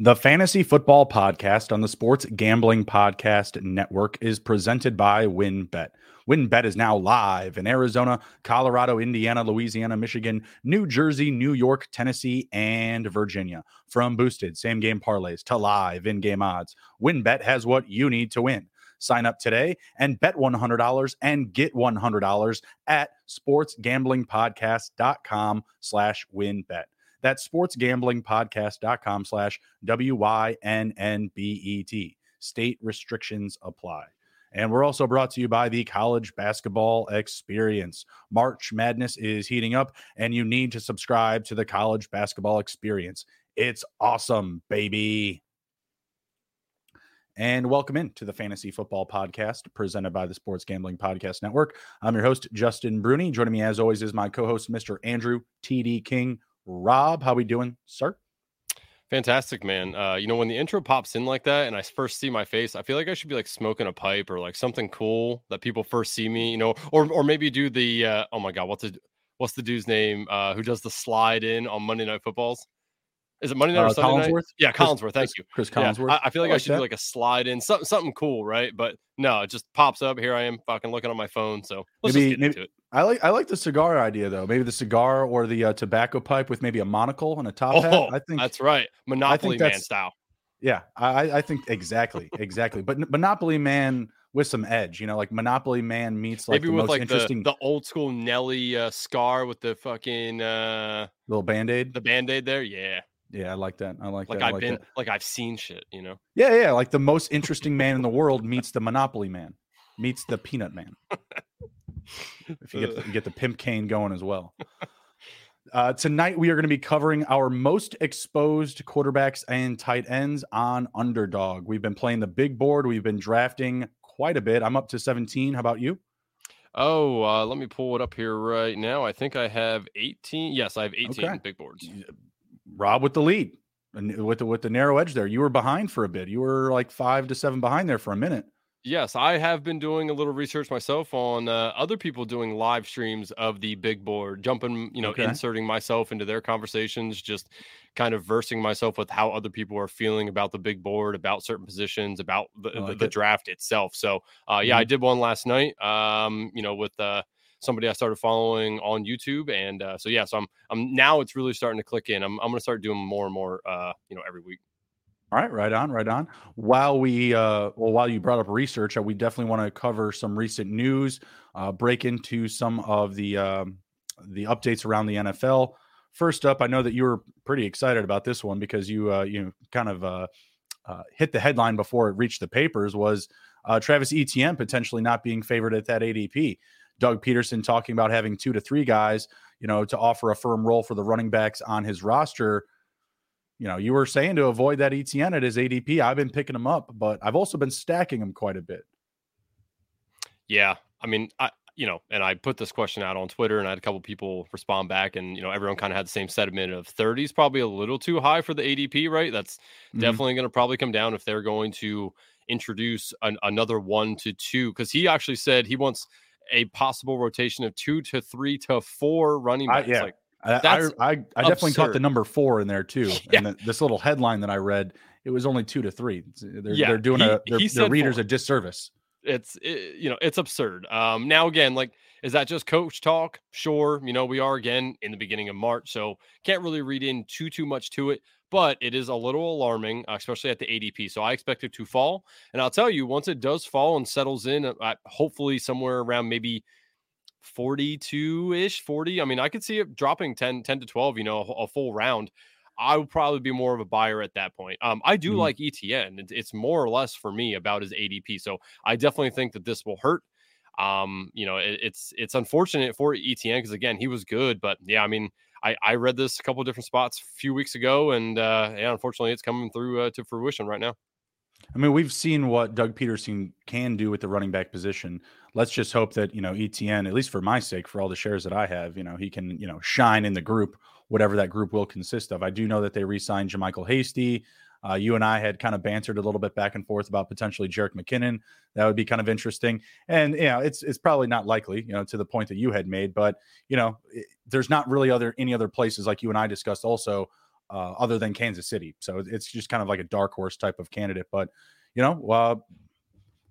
The Fantasy Football Podcast on the Sports Gambling Podcast Network is presented by WynnBET. WynnBET is now live in Arizona, Colorado, Indiana, Louisiana, Michigan, New Jersey, New York, Tennessee, and Virginia. From boosted same game parlays to live in game odds, WynnBET has what you need to win. Sign up today and bet $100 and get $100 at sportsgamblingpodcast.com slash wynnbet. That's sportsgamblingpodcast.com slash W-Y-N-N-B-E-T. State restrictions apply. And we're also brought to you by the College Basketball Experience. March Madness is heating up, and you need to subscribe to the College Basketball Experience. It's awesome, baby. And welcome in to the Fantasy Football Podcast presented by the Sports Gambling Podcast Network. I'm your host, Justin Bruni. Joining me as always is my co-host, Mr. Andrew TD King. Raub, how we doing, sir? Fantastic, man. Uh, you know, when the intro pops in like that and I first see my face, I feel like I should be like smoking a pipe or like something cool that people first see me, you know, or or maybe do the uh, oh my god, what's the what's the dude's name uh, who does the slide in on Monday Night Footballs? Is it Monday night uh, or Sunday Collinsworth? night? Yeah, Chris, Collinsworth. Thank you, Chris Collinsworth. Yeah, I, I, feel like I, like should that. do like a slide in, something something cool, right? But no, it just pops up. Here I am, fucking looking on my phone. So let's maybe, just get maybe, into it. I like I like the cigar idea though. Maybe the cigar or the uh, tobacco pipe with maybe a monocle and a top Oh, hat. I think that's right, Monopoly Man that's- style. Yeah, I, I think exactly, exactly. But Monopoly Man with some edge, you know, like Monopoly Man meets like Maybe the with most like the, the old school Nelly uh, scar with the fucking uh, little band aid. the band aid there. Yeah, Yeah, I like that. I like, like that. I've like been that. like I've seen shit. You know. Yeah, yeah, like the most interesting man in the world meets the Monopoly Man, meets the Peanut Man. If you get the, you get the pimp cane going as well. Uh, tonight we are going to be covering our most exposed quarterbacks and tight ends on Underdog. We've been playing the big board. We've been drafting quite a bit. I'm up to 17. How about you? Oh, uh, let me pull it up here right now. I think I have 18. Yes, I have 18 Okay. big boards. Raub with the lead, and with the with the narrow edge there. You were behind for a bit. You were like five to seven behind there for a minute. Yes, I have been doing a little research myself on uh, other people doing live streams of the big board, jumping, you know, Okay. inserting myself into their conversations, just kind of versing myself with how other people are feeling about the big board, about certain positions, about the, I the, the draft itself. So, uh, yeah, I Mhm. did one last night, um, you know, with uh, somebody I started following on YouTube. And uh, so, yeah, so I'm, I'm now it's really starting to click in. I'm, I'm going to start doing more and more, uh, you know, every week. All right, right on, right on. While we, uh, well, while you brought up research, uh, we definitely want to cover some recent news, uh, break into some of the um, the updates around the NFL. First up, I know that you were pretty excited about this one because you uh, you kind of uh, uh, hit the headline before it reached the papers. Was uh, Travis Etienne potentially not being favored at that ADP? Doug Pederson talking about having two to three guys, you know, to offer a firm role for the running backs on his roster you know, you were saying to avoid that ETN at his ADP. I've been picking him up, but I've also been stacking him quite a bit. Yeah, I mean, I you know, and I put this question out on Twitter, and I had a couple people respond back, and you know, everyone kind of had the same sentiment of 30 is probably a little too high for the ADP, right? That's Mhm. definitely going to probably come down if they're going to introduce an, another one to two, because he actually said he wants a possible rotation of two to three to four running I- backs. yeah. Like, I, I, I, I definitely caught the number four in there too. Yeah. And the, this little headline that I read, it was only two to three. They're, Yeah, they're doing he- a their, he their readers four. a disservice. it's it, you know it's absurd um now again like is that just coach talk sure you know we are again in the beginning of march so can't really read in too too much to it but it is a little alarming uh, especially at the adp so i expect it to fall and i'll tell you once it does fall and settles in uh, hopefully somewhere around maybe 42 ish 40 i mean i could see it dropping 10 10 to 12 you know a, a full round I would probably be more of a buyer at that point. Um, I do Mhm. like ETN. It's, it's more or less for me about his ADP. So I definitely think that this will hurt. Um, you know, it, it's it's unfortunate for ETN because again, he was good, but yeah, I mean, I I read this a couple different spots a few weeks ago, and uh, yeah, unfortunately, it's coming through uh, to fruition right now. I mean, we've seen what Doug Pederson can do with the running back position. Let's just hope that, you know, ETN, at least for my sake, for all the shares that I have, you know, he can, you know, shine in the group, whatever that group will consist of. I do know that they re signed JaMycal Hasty. Uh, you and I had kind of bantered a little bit back and forth about potentially Jerick McKinnon. That would be kind of interesting. And, you know, it's, it's probably not likely, you know, to the point that you had made, but, you know, it- there's not really other, any other places like you and I discussed also uh, other than Kansas City. So it's just kind of like a dark horse type of candidate. But you know, uh,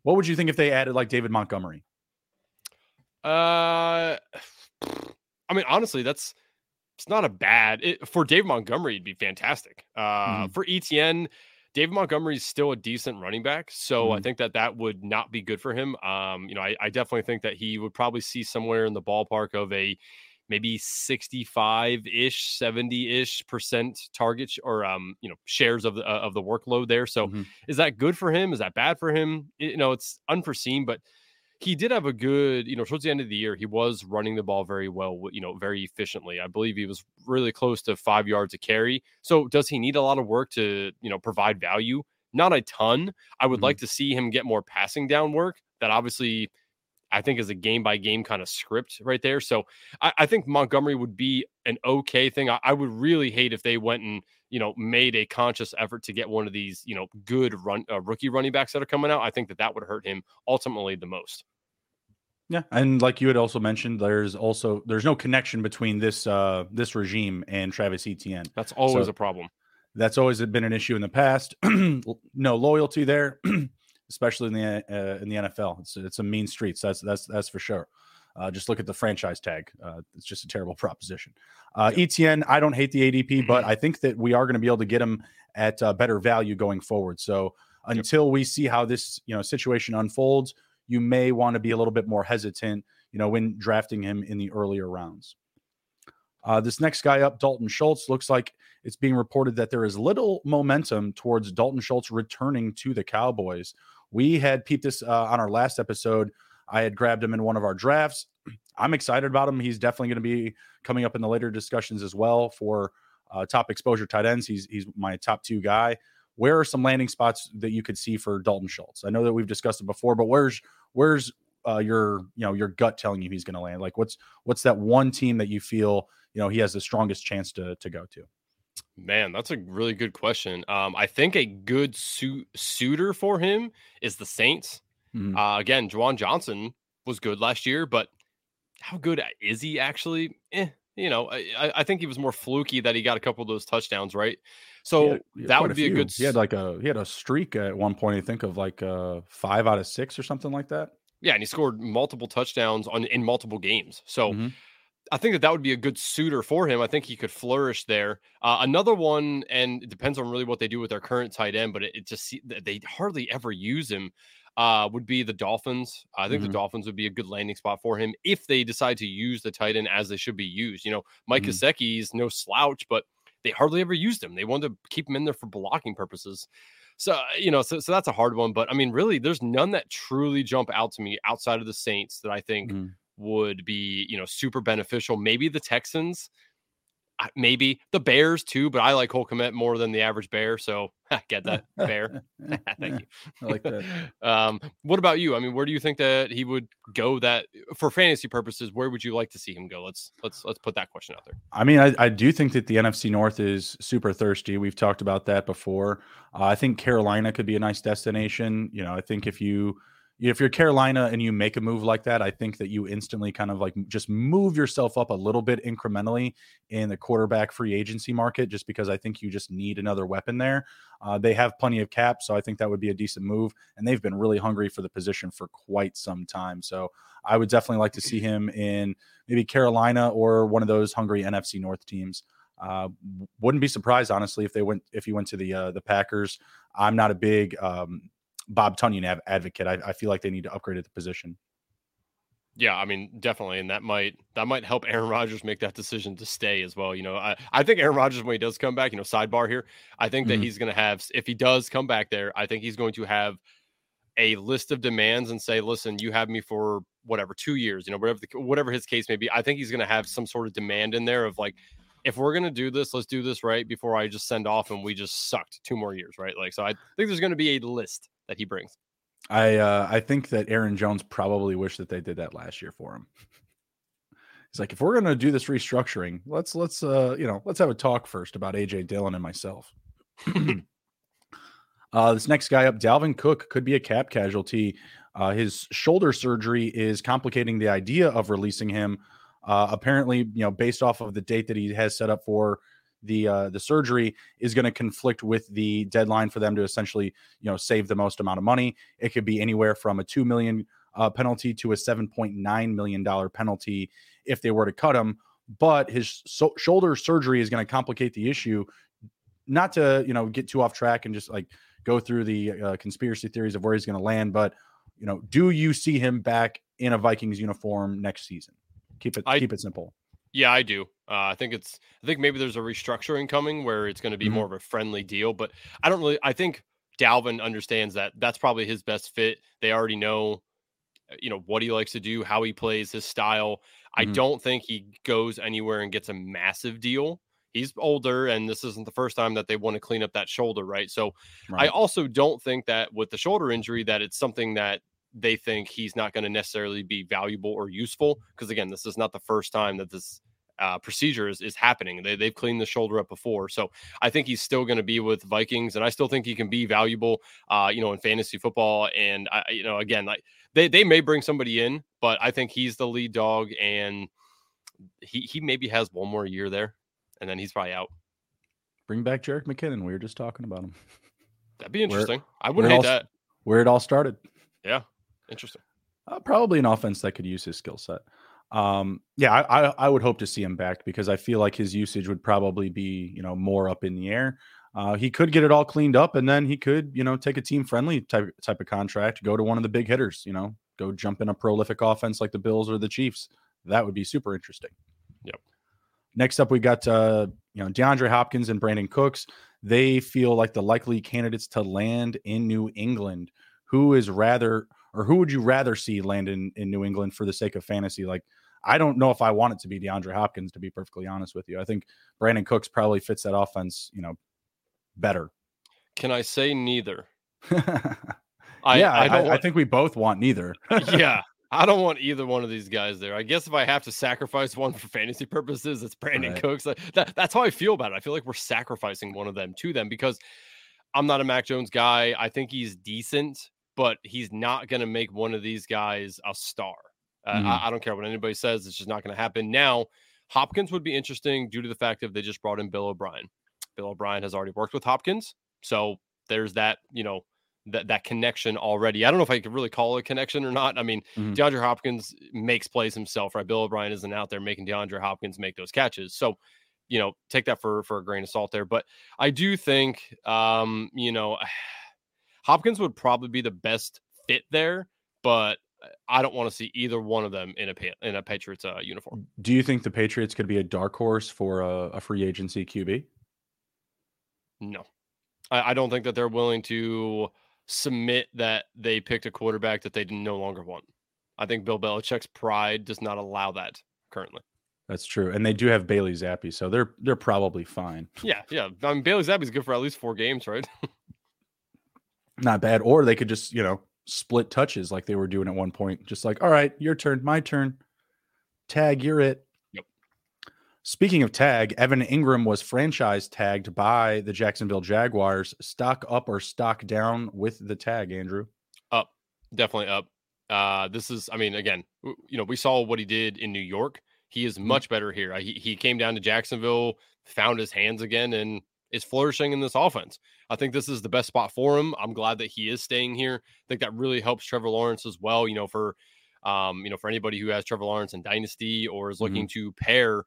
what would you think if they added like David Montgomery? Uh, I mean, honestly, that's it's not a bad it, for David Montgomery. It'd be fantastic. Uh, mm-hmm. for ETN, David Montgomery is still a decent running back, so mm-hmm. I think that that would not be good for him. Um, you know, I, I definitely think that he would probably see somewhere in the ballpark of a maybe 65 ish 70 ish percent target or um you know shares of the uh, of the workload there so mm-hmm. is that good for him is that bad for him you know it's unforeseen but he did have a good, you know, towards the end of the year, he was running the ball very well, you know, very efficiently. I believe he was really close to five yards a carry. So does he need a lot of work to, you know, provide value? Not a ton. I would mm-hmm. like to see him get more passing down work. That obviously I think is a game by game kind of script right there. So I, I, think Montgomery would be an okay thing. I, I, would really hate if they went and you know made a conscious effort to get one of these you know good run uh, rookie running backs that are coming out. I think that that would hurt him ultimately the most. Yeah, and like you had also mentioned, there's also there's no connection between this uh this regime and Travis Etienne. That's always so a problem. That's always been an issue in the past. no loyalty there, especially in the uh, in the NFL. It's it's a mean streets. That's that's that's for sure. Uh, just look at the franchise tag. Uh, it's just a terrible proposition. Uh, Etienne, I don't hate the ADP, but I think that we are going to be able to get him at uh, better value going forward. So until we see how this you know situation unfolds, you may want to be a little bit more hesitant, you know, when drafting him in the earlier rounds. Uh, this next guy up, Dalton Schultz, looks like it's being reported that there is little momentum towards Dalton Schultz returning to the Cowboys. We had peeped this uh, on our last episode. I had grabbed him in one of our drafts. I'm excited about him. He's definitely going to be coming up in the later discussions as well for uh, top exposure tight ends. He's he's my top two guy. Where are some landing spots that you could see for Dalton Schultz? I know that we've discussed it before, but where's where's uh, your you know your gut telling you he's going to land? Like what's what's that one team that you feel you know he has the strongest chance to to go to? Man, that's a really good question. Um, I think a good suit suitor for him is the Saints. Mm-hmm. Uh, again, Juwan Johnson was good last year, but how good is he actually? Eh, you know, I, I think he was more fluky that he got a couple of those touchdowns, right? So yeah, that would be a, a, good. He had like a he had a streak at one point. I think of like uh five out of six or something like that. Yeah, and he scored multiple touchdowns on in multiple games. So mm-hmm. I think that that would be a good suitor for him. I think he could flourish there. Uh, another one, and it depends on really what they do with their current tight end, but it, it just they hardly ever use him. Uh, would be the Dolphins. I think mm-hmm. the Dolphins would be a good landing spot for him if they decide to use the tight end as they should be used. You know, Mike mm-hmm. Is no slouch, but they hardly ever used him. They wanted to keep him in there for blocking purposes. So, you know, so, so that's a hard one. But I mean, really, there's none that truly jump out to me outside of the Saints that I think mm. would be, you know, super beneficial. Maybe the Texans maybe the Bears too, but I like Cole Kmet more than the average bear. So I get that bear. Thank you. I like that. um, what about you? I mean, where do you think that he would go? That for fantasy purposes, where would you like to see him go? Let's let's let's put that question out there. I mean, I, I do think that the NFC North is super thirsty. We've talked about that before. Uh, I think Carolina could be a nice destination. You know, I think if you if you're Carolina and you make a move like that, I think that you instantly kind of like just move yourself up a little bit incrementally in the quarterback free agency market, just because I think you just need another weapon there. Uh, they have plenty of cap, so I think that would be a decent move. And they've been really hungry for the position for quite some time. So I would definitely like to see him in maybe Carolina or one of those hungry NFC North teams. Uh, wouldn't be surprised, honestly, if they went if he went to the uh, the Packers. I'm not a big um, Bob Tonyan advocate. I, I feel like they need to upgrade at the position. Yeah, I mean, definitely, and that might that might help Aaron Rodgers make that decision to stay as well. You know, I, I think Aaron Rodgers when he does come back, you know, sidebar here, I think that mm-hmm. he's going to have if he does come back there, I think he's going to have a list of demands and say, listen, you have me for whatever two years, you know, whatever the, whatever his case may be. I think he's going to have some sort of demand in there of like, if we're going to do this, let's do this right before I just send off and we just sucked two more years, right? Like, so I think there's going to be a list that he brings. I uh, I think that Aaron Jones probably wished that they did that last year for him. He's like, if we're gonna do this restructuring, let's let's uh you know let's have a talk first about AJ Dillon and myself. uh, this next guy up, Dalvin Cook, could be a cap casualty. Uh, his shoulder surgery is complicating the idea of releasing him. Uh, apparently, you know, based off of the date that he has set up for the uh, the surgery is going to conflict with the deadline for them to essentially you know save the most amount of money. It could be anywhere from a two million uh, penalty to a seven point nine million dollar penalty if they were to cut him. But his so- shoulder surgery is going to complicate the issue. Not to you know get too off track and just like go through the uh, conspiracy theories of where he's going to land, but you know, do you see him back in a Vikings uniform next season? Keep it I, keep it simple. Yeah, I do. Uh, I think it's. I think maybe there's a restructuring coming where it's going to be mm-hmm. more of a friendly deal. But I don't really. I think Dalvin understands that that's probably his best fit. They already know, uh, you know, what he likes to do, how he plays, his style. Mm-hmm. I don't think he goes anywhere and gets a massive deal. He's older, and this isn't the first time that they want to clean up that shoulder, right? So, right. I also don't think that with the shoulder injury that it's something that they think he's not going to necessarily be valuable or useful. Because again, this is not the first time that this uh, procedure is, is happening. They, they've cleaned the shoulder up before. So I think he's still going to be with Vikings, and I still think he can be valuable, uh, you know, in fantasy football. And I, you know, again, like they they may bring somebody in, but I think he's the lead dog, and he he maybe has one more year there, and then he's probably out. Bring back Jerick McKinnon. We were just talking about him. That'd be interesting. Where, I wouldn't hate all, that. Where it all started. Yeah, Interesting. Uh, probably an offense that could use his skill set. Um, yeah, I, I, I would hope to see him back because I feel like his usage would probably be you know more up in the air. Uh, he could get it all cleaned up, and then he could you know take a team friendly type type of contract, go to one of the big hitters, you know, go jump in a prolific offense like the Bills or the Chiefs. That would be super interesting. Yep. Next up, we got uh, you know DeAndre Hopkins and Brandin Cooks. They feel like the likely candidates to land in New England. Who is rather or who would you rather see land in, in New England for the sake of fantasy? Like, I don't know if I want it to be DeAndre Hopkins, to be perfectly honest with you. I think Brandin Cooks probably fits that offense, you know, better. Can I say neither? I, yeah, I, I, want... I, think we both want neither. yeah, I don't want either one of these guys there. I guess if I have to sacrifice one for fantasy purposes, it's Brandin right. Cooks. That, that's how I feel about it. I feel like we're sacrificing one of them to them because I'm not a Mac Jones guy. I think he's decent, but he's not going to make one of these guys a star. Uh, mm-hmm. I, I, don't care what anybody says; it's just not going to happen. Now, Hopkins would be interesting due to the fact that they just brought in Bill O'Brien. Bill O'Brien has already worked with Hopkins, so there's that you know that that connection already. I don't know if I could really call it a connection or not. I mean, mm-hmm. DeAndre Hopkins makes plays himself, right? Bill O'Brien isn't out there making DeAndre Hopkins make those catches, so you know take that for for a grain of salt there. But I do think, um, you know. Hopkins would probably be the best fit there, but I don't want to see either one of them in a in a Patriots uh, uniform. Do you think the Patriots could be a dark horse for a, a free agency QB? No, I, I, don't think that they're willing to submit that they picked a quarterback that they no longer want. I think Bill Belichick's pride does not allow that currently. That's true, and they do have Bailey Zappe, so they're they're probably fine. Yeah, yeah. I mean, Bailey Zappe's good for at least four games, right? not bad. Or they could just, you know, split touches like they were doing at one point. Just like, all right, your turn, my turn. Tag, you're it. Yep. Speaking of tag, Evan Engram was franchise tagged by the Jacksonville Jaguars. Stock up or stock down with the tag, Andrew? Up, definitely up. Uh, this is, I mean, again, you know, we saw what he did in New York. He is mm-hmm. much better here. He, he came down to Jacksonville, found his hands again, and is flourishing in this offense. I think this is the best spot for him. I'm glad that he is staying here. I think that really helps Trevor Lawrence as well. You know, for um, you know, for anybody who has Trevor Lawrence in Dynasty or is looking mm-hmm. to pair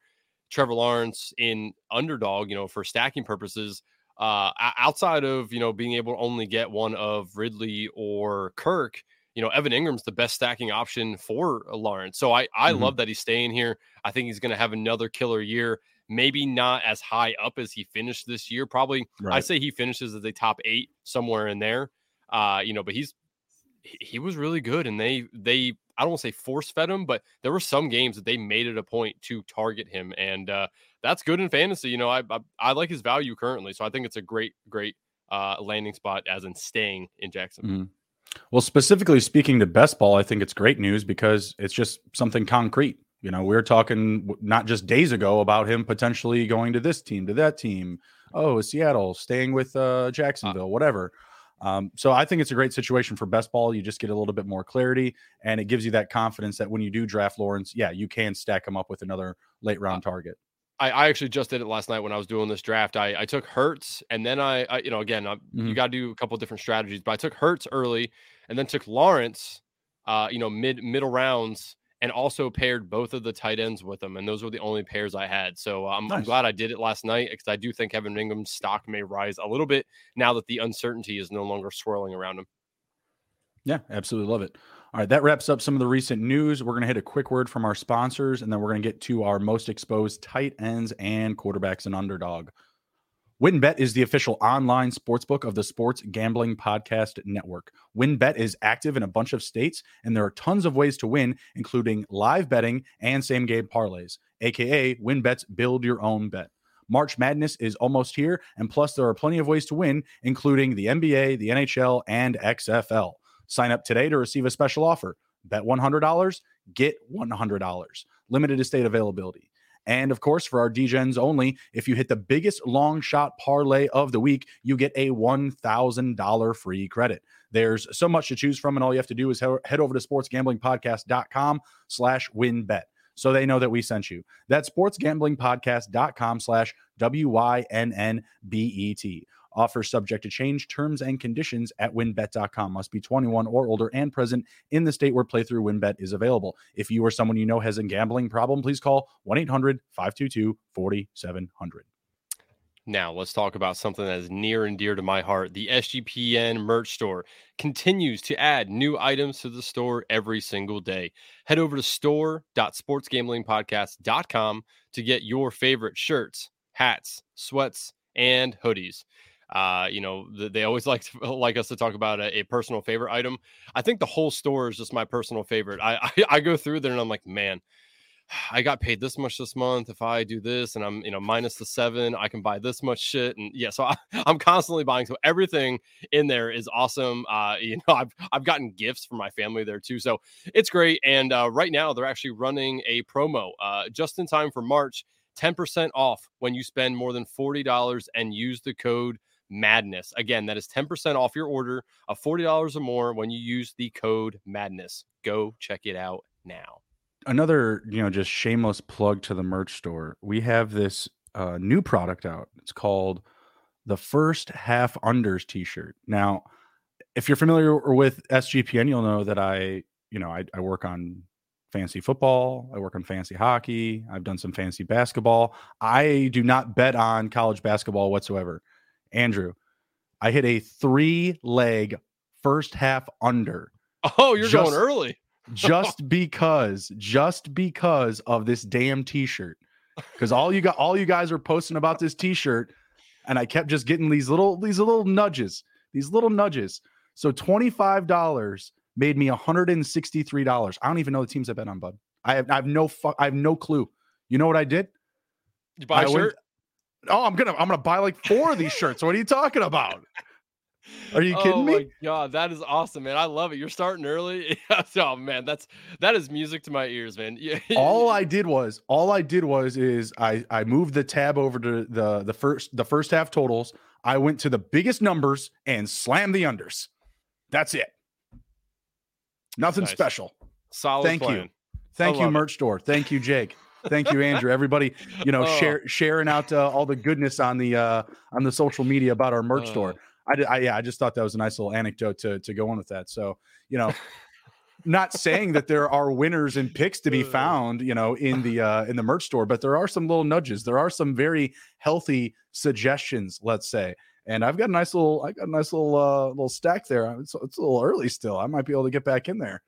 Trevor Lawrence in underdog, you know, for stacking purposes, uh, outside of you know being able to only get one of Ridley or Kirk, you know, Evan Engram's the best stacking option for Lawrence. So I I mm-hmm. love that he's staying here. I think he's going to have another killer year maybe not as high up as he finished this year. Probably, right. I say he finishes as a top eight somewhere in there. Uh, you know, but he's he was really good, and they they I don't want to say force fed him, but there were some games that they made it a point to target him, and uh, that's good in fantasy. You know, I, I, I like his value currently, so I think it's a great great uh, landing spot as in staying in Jacksonville. Mm. Well, specifically speaking to best ball, I think it's great news because it's just something concrete. You know, we were talking not just days ago about him potentially going to this team, to that team. Oh, Seattle, staying with uh, uh Jacksonville, whatever. Um, so I think it's a great situation for best ball. You just get a little bit more clarity, and it gives you that confidence that when you do draft Lawrence, yeah, you can stack him up with another late round target. I, I actually just did it last night when I was doing this draft. I, I took Hurts, and then I, I you know, again, I, Mhm. you got to do a couple different strategies, but I took Hurts early and then took Lawrence, uh, you know, mid middle rounds and also paired both of the tight ends with them. And those were the only pairs I had. So uh, I'm, I'm glad I did it last night because I do think Evan Engram's stock may rise a little bit now that the uncertainty is no longer swirling around him. Yeah, absolutely love it. All right, that wraps up some of the recent news. We're going to hit a quick word from our sponsors, and then we're going to get to our most exposed tight ends and quarterbacks and underdog. WynnBET is the official online sportsbook of the Sports Gambling Podcast Network. WynnBET is active in a bunch of states, and there are tons of ways to win, including live betting and same game parlays, aka WynnBET's build your own bet. March Madness is almost here, and plus, there are plenty of ways to win, including the NBA, the NHL, and XFL. Sign up today to receive a special offer. Bet $100, get $100. Limited estate availability. And of course, for our DGens only, if you hit the biggest long shot parlay of the week, you get a $1,000 free credit. There's so much to choose from, and all you have to do is head over to sportsgamblingpodcast.com slash wynnbet so they know that we sent you. That's sportsgamblingpodcast.com slash W-Y-N-N-B-E-T. Offers subject to change, terms and conditions at wynnbet.com. Must be 21 or older and present in the state where playthrough WynnBET is available. If you or someone you know has a gambling problem, please call 1-800-522-4700. Now, let's talk about something that is near and dear to my heart. The SGPN merch store continues to add new items to the store every single day. Head over to store.sportsgamblingpodcast.com to get your favorite shirts, hats, sweats, and hoodies. Uh, you know, they always like to, like us to talk about a, a personal favorite item. I think the whole store is just my personal favorite. I, I I go through there and I'm like, man, I got paid this much this month. If I do this and I'm, you know, minus the seven, I can buy this much shit. And yeah, so I, I'm constantly buying. So everything in there is awesome. Uh, you know, I've I've gotten gifts from my family there too. So it's great. And uh, right now they're actually running a promo uh, just in time for March, 10% off when you spend more than $40 and use the code madness. Again, that is 10% off your order of $40 or more when you use the code madness. Go check it out now. Another, you know, just shameless plug to the merch store. We have this uh, new product out. It's called the First Half Unders t-shirt. Now, if you're familiar with SGPN, you'll know that I, you know, I, I work on fancy football. I work on fancy hockey. I've done some fancy basketball. I do not bet on college basketball whatsoever. Andrew, I hit a three leg first half under Oh, you're Just- going early. just because, just because of this damn t-shirt. Because all you got, all you guys are posting about this t-shirt, and I kept just getting these little, these little nudges, these little nudges. So twenty five dollars made me one hundred and sixty three dollars. I don't even know the teams I bet on, bud. I have, I have no, fu- I have no clue. You know what I did? You buy I a went- shirt? Oh, I'm gonna, I'm gonna buy like four of these shirts. What are you talking about? Are you oh kidding oh me? my god, that is awesome, man! I love it. You're starting early. oh man, that's that is music to my ears, man. All I did was all I did was is I I moved the tab over to the the first the first half totals. I went to the biggest numbers and slammed the unders. That's it. Nothing Nice. special. solid thank you. Thank you, love it. merch store. Thank you, Jake. Thank you, Andrew. Everybody, you know, Oh. share sharing out uh, all the goodness on the uh, on the social media about our merch Oh. store. I, did, I yeah, I just thought that was a nice little anecdote to to go on with that. So you know, not saying that there are winners and picks to be Uh. found, you know, in the uh, in the merch store, but there are some little nudges. There are some very healthy suggestions, let's say. And I've got a nice little, I got a nice little uh, little stack there. It's, it's a little early still. I might be able to get back in there.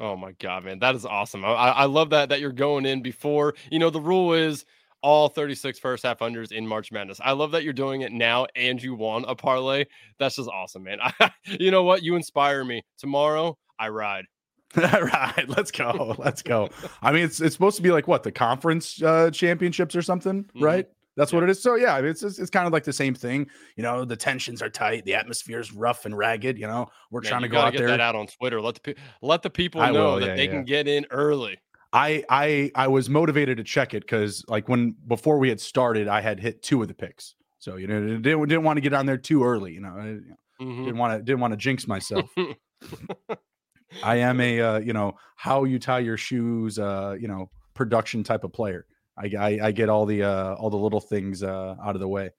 Oh my god, man, that is awesome. I, I love that that you're going in before. You know, the rule is all 36 first half unders in March Madness. I love that you're doing it now and you won a parlay. That's just awesome, man. I, you know what? You inspire me. Tomorrow, I ride. All right, let's go. Let's go. I mean, it's it's supposed to be like what the conference uh, championships or something, Mhm. right? That's what it is. So yeah, I mean, it's, it's it's kind of like the same thing. You know, the tensions are tight, the atmosphere is rough and ragged. You know, we're Man, trying to go out get there. that out on Twitter. Let the let the people I know will, that yeah, they yeah. can get in early. I I I was motivated to check it because like when before we had started, I had hit two of the picks. So you know, didn't didn't want to get on there too early. You know, I Mhm. didn't want to didn't want to jinx myself. I am a uh, you know how you tie your shoes uh, you know production type of player. I, I, I get all the uh, all the little things uh, out of the way.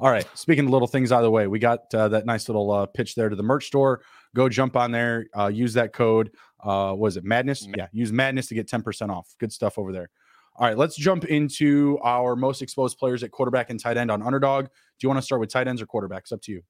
All right. Speaking of little things out of the way, we got uh, that nice little uh, pitch there to the merch store. Go jump on there. Uh, use that code. Uh, was it Madness? Yeah. Use Madness to get 10% off. Good stuff over there. All right. Let's jump into our most exposed players at quarterback and tight end on underdog. Do you want to start with tight ends or quarterbacks? Up to you.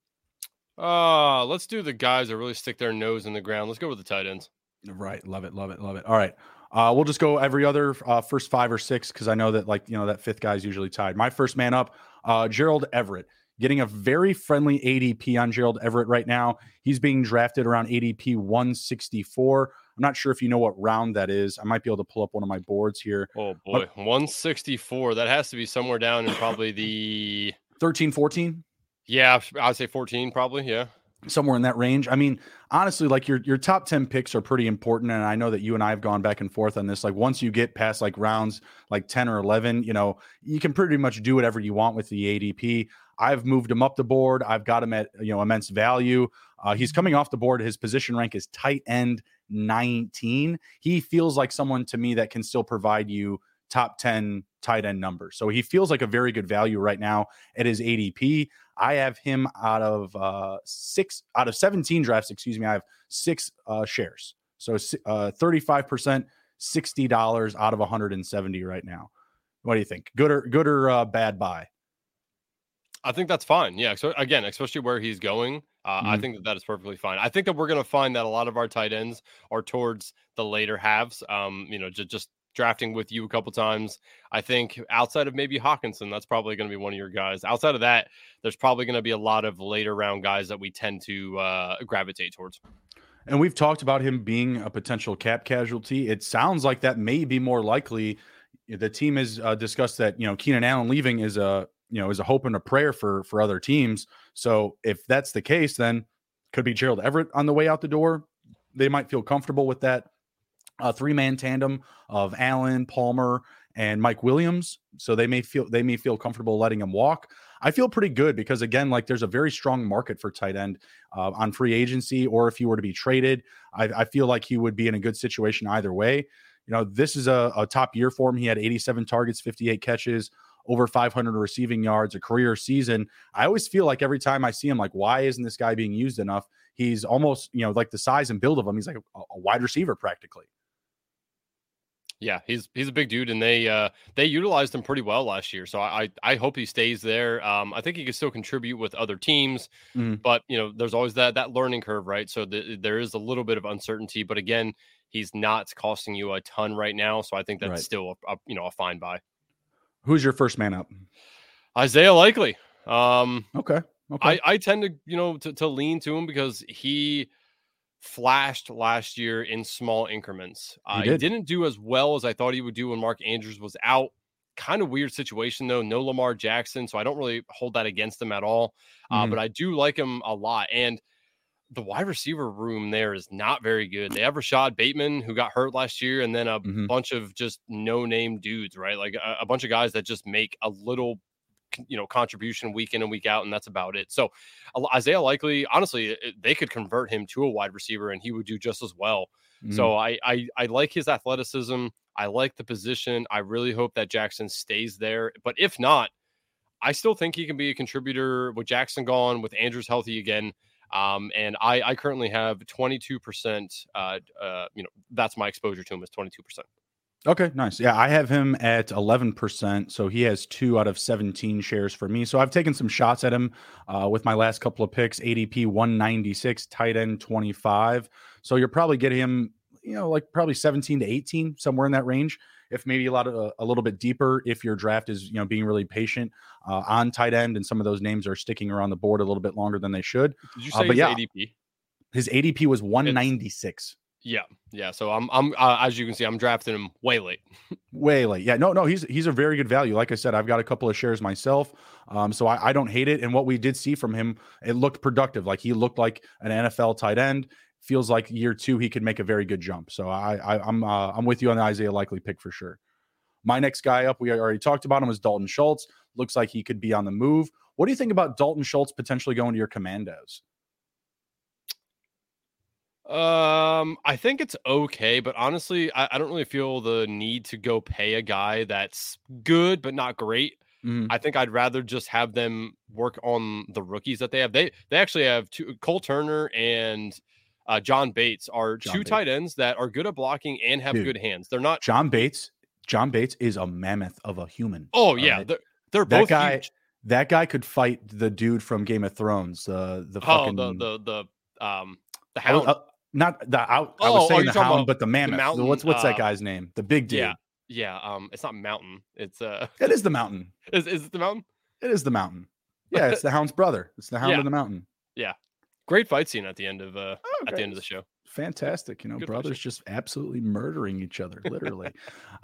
Uh, let's do the guys that really stick their nose in the ground. Let's go with the tight ends. Right. Love it. Love it. Love it. All right. Uh, we'll just go every other uh, first five or six because I know that like you know that fifth guy is usually tied. My first man up, uh, Gerald Everett, getting a very friendly ADP on Gerald Everett right now. He's being drafted around ADP 164. I'm not sure if you know what round that is. I might be able to pull up one of my boards here. Oh boy, 164. That has to be somewhere down in probably the 13, 14. Yeah, I'd say 14 probably. Yeah somewhere in that range. I mean, honestly, like your your top 10 picks are pretty important. And I know that you and I have gone back and forth on this. Like once you get past like rounds like 10 or 11, you know, you can pretty much do whatever you want with the ADP. I've moved him up the board. I've got him at you know immense value. Uh, he's coming off the board. His position rank is tight end 19. He feels like someone to me that can still provide you top 10 tight end numbers. So he feels like a very good value right now at his ADP. I have him out of uh, six out of 17 drafts, excuse me. I have six uh, shares. So uh, 35%, $60 out of 170 right now. What do you think? Good or good or uh, bad buy? I think that's fine. Yeah. So again, especially where he's going, uh, mm-hmm. I think that that is perfectly fine. I think that we're going to find that a lot of our tight ends are towards the later halves. Um, you know, just just drafting with you a couple times. I think outside of maybe Hockenson, that's probably going to be one of your guys. Outside of that, there's probably going to be a lot of later round guys that we tend to uh, gravitate towards. And we've talked about him being a potential cap casualty. It sounds like that may be more likely. The team has uh, discussed that you know Keenan Allen leaving is a you know is a hope and a prayer for for other teams. So if that's the case, then could be Gerald Everett on the way out the door. They might feel comfortable with that a three man tandem of Allen, Palmer, and Mike Williams. So they may feel they may feel comfortable letting him walk. I feel pretty good because again, like there's a very strong market for tight end uh, on free agency, or if he were to be traded, I, I, feel like he would be in a good situation either way. You know, this is a, a top year for him. He had 87 targets, 58 catches, over 500 receiving yards, a career season. I always feel like every time I see him, like, why isn't this guy being used enough? He's almost, you know, like the size and build of him. He's like a, a wide receiver practically. Yeah, he's he's a big dude, and they uh, they utilized him pretty well last year. So I I hope he stays there. Um, I think he can still contribute with other teams, mm. but you know, there's always that that learning curve, right? So the, there is a little bit of uncertainty, but again, he's not costing you a ton right now. So I think that's right. still a, a, you know a fine buy. Who's your first man up? Isaiah Likely. Um, okay. Okay. I, I tend to you know to, to lean to him because he flashed last year in small increments. Uh, he, did. he didn't do as well as I thought he would do when Mark Andrews was out. Kind of weird situation though. No Lamar Jackson, so I don't really hold that against him at all. Uh, mm-hmm. But I do like him a lot, and the wide receiver room there is not very good. They have Rashod Bateman who got hurt last year, and then a mm-hmm. bunch of just no name dudes, right? Like a, a bunch of guys that just make a little you know contribution week in and week out, and that's about it. So Isaiah Likely, honestly, they could convert him to a wide receiver, and he would do just as well. Mm. So I, I I like his athleticism. I like the position. I really hope that Jackson stays there. But if not, I still think he can be a contributor with Jackson gone, with Andrews healthy again. Um, and I, I currently have 22%. Uh, uh, you know, that's my exposure to him is 22%. Okay, nice. Yeah, I have him at 11%. So he has two out of 17 shares for me. So I've taken some shots at him uh, with my last couple of picks ADP 196, tight end 25. So you're probably getting him, you know, like probably 17 to 18, somewhere in that range. If maybe a lot of a little bit deeper, if your draft is, you know, being really patient uh, on tight end and some of those names are sticking around the board a little bit longer than they should. Did you uh, say uh, but yeah, ADP? His ADP was 196. It's- yeah, yeah. So I'm, I'm, uh, as you can see, I'm drafting him way late. way late. Yeah, no, no. He's he's a very good value. Like I said, I've got a couple of shares myself, um, so I, I don't hate it. And what we did see from him, it looked productive. Like he looked like an NFL tight end. Feels like year two he could make a very good jump. So I, I I'm uh, I'm with you on the Isaiah Likely pick for sure. My next guy up, we already talked about him, was Dalton Schultz. Looks like he could be on the move. What do you think about Dalton Schultz potentially going to your Commanders? Um, I think it's okay, but honestly, I, I don't really feel the need to go pay a guy that's good but not great. Mhm. I think I'd rather just have them work on the rookies that they have. They they actually have two Cole Turner and uh, John Bates are John two Bates. tight ends that are good at blocking and have Dude. good hands. They're not. John Bates. John Bates is a mammoth of a human. Oh yeah, right? they're, they're That both guy- huge. that guy could fight the dude from Game of Thrones. Uh, the Oh, fucking the the the um the hound. uh, not the out. I Oh, was oh, saying you're the hound, but the mammoth. mountain, what's what's that uh, guy's name? The big dude. yeah, yeah. Um, it's not mountain. It's uh, It is the mountain. is is it the mountain? It is the mountain. Yeah, it's the hound's brother. It's the hound Yeah. of the mountain. Yeah, great fight scene at the end of uh at Okay. the end of the show. Fantastic. You know, Good brothers just absolutely murdering each other, literally.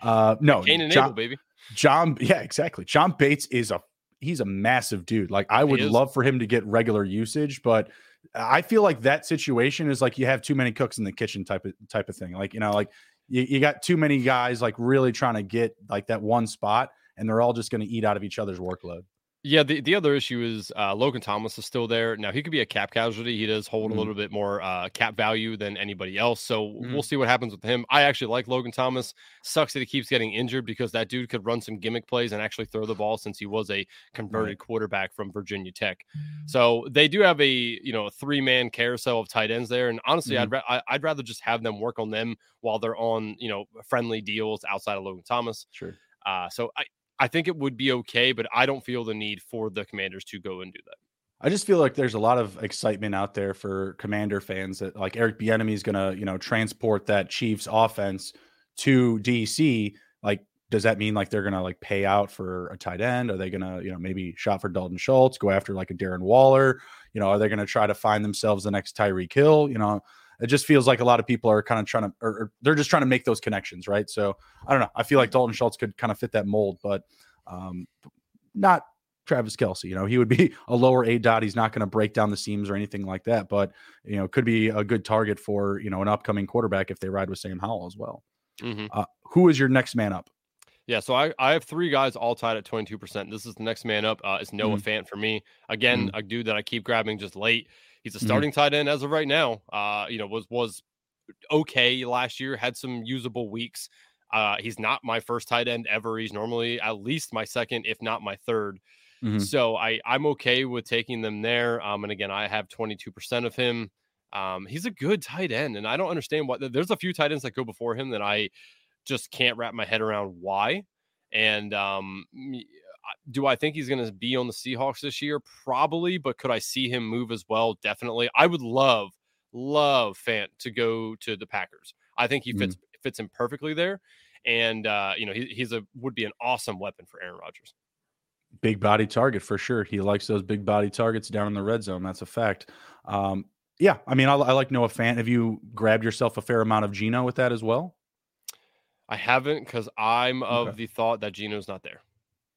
uh no, Cain and John, Abel, baby. John, yeah, exactly. John Bates is a he's a massive dude. Like I would love for him to get regular usage, but I feel like that situation is like you have too many cooks in the kitchen type of type of thing. Like, you know, like you, you got too many guys like really trying to get like that one spot and they're all just going to eat out of each other's workload. Yeah, the, the other issue is uh, Logan Thomas is still there. Now he could be a cap casualty. He does hold Mhm. a little bit more uh, cap value than anybody else. So Mhm. we'll see what happens with him. I actually like Logan Thomas. Sucks that he keeps getting injured because that dude could run some gimmick plays and actually throw the ball since he was a converted quarterback from Virginia Tech. So they do have a you know a three man carousel of tight ends there. And honestly, I'd ra- I'd rather just have them work on them while they're on you know friendly deals outside of Logan Thomas. Sure. Uh, so I, I think it would be okay, but I don't feel the need for the commanders to go and do that. I just feel like there's a lot of excitement out there for Commander fans that like Eric Bieniemy is going to, you know, transport that Chiefs offense to DC. Like, does that mean like they're going to like pay out for a tight end? Are they going to, you know, maybe shop for Dalton Schultz, go after like a Darren Waller? You know, are they going to try to find themselves the next Tyreek Hill? You know, it just feels like a lot of people are kind of trying to, or, or they're just trying to make those connections, right? So I don't know. I feel like Dalton Schultz could kind of fit that mold, but um, not Travis Kelce. You know, he would be a lower A dot. He's not going to break down the seams or anything like that, but you know, could be a good target for you know an upcoming quarterback if they ride with Sam Howell as well. Mhm. Uh, who is your next man up? Yeah, so I, I have three guys all tied at 22%. This is the next man up. Uh, it's Noah Mhm. Fant for me. Again, Mm-hmm. a dude that I keep grabbing just late. He's a Mhm. starting tight end as of right now. Uh, you know, was was okay last year, had some usable weeks. Uh, he's not my first tight end ever. He's normally at least my second, if not my 3rd Mhm. So I I'm okay with taking them there. Um, and again, I have 22% of him. Um, he's a good tight end, and I don't understand what there's a few tight ends that go before him that I just can't wrap my head around why. And um, do I think he's going to be on the Seahawks this year? Probably, but could I see him move as well? Definitely. I would love, love Fant to go to the Packers. I think he fits fits him perfectly there, and uh, you know he, he's a would be an awesome weapon for Aaron Rodgers. Big body target for sure. He likes those big body targets down in the red zone. That's a fact. Um, yeah, I mean, I, I like Noah Fant. Have you grabbed yourself a fair amount of Gino with that as well? I haven't because I'm of Okay. the thought that Gino's not there.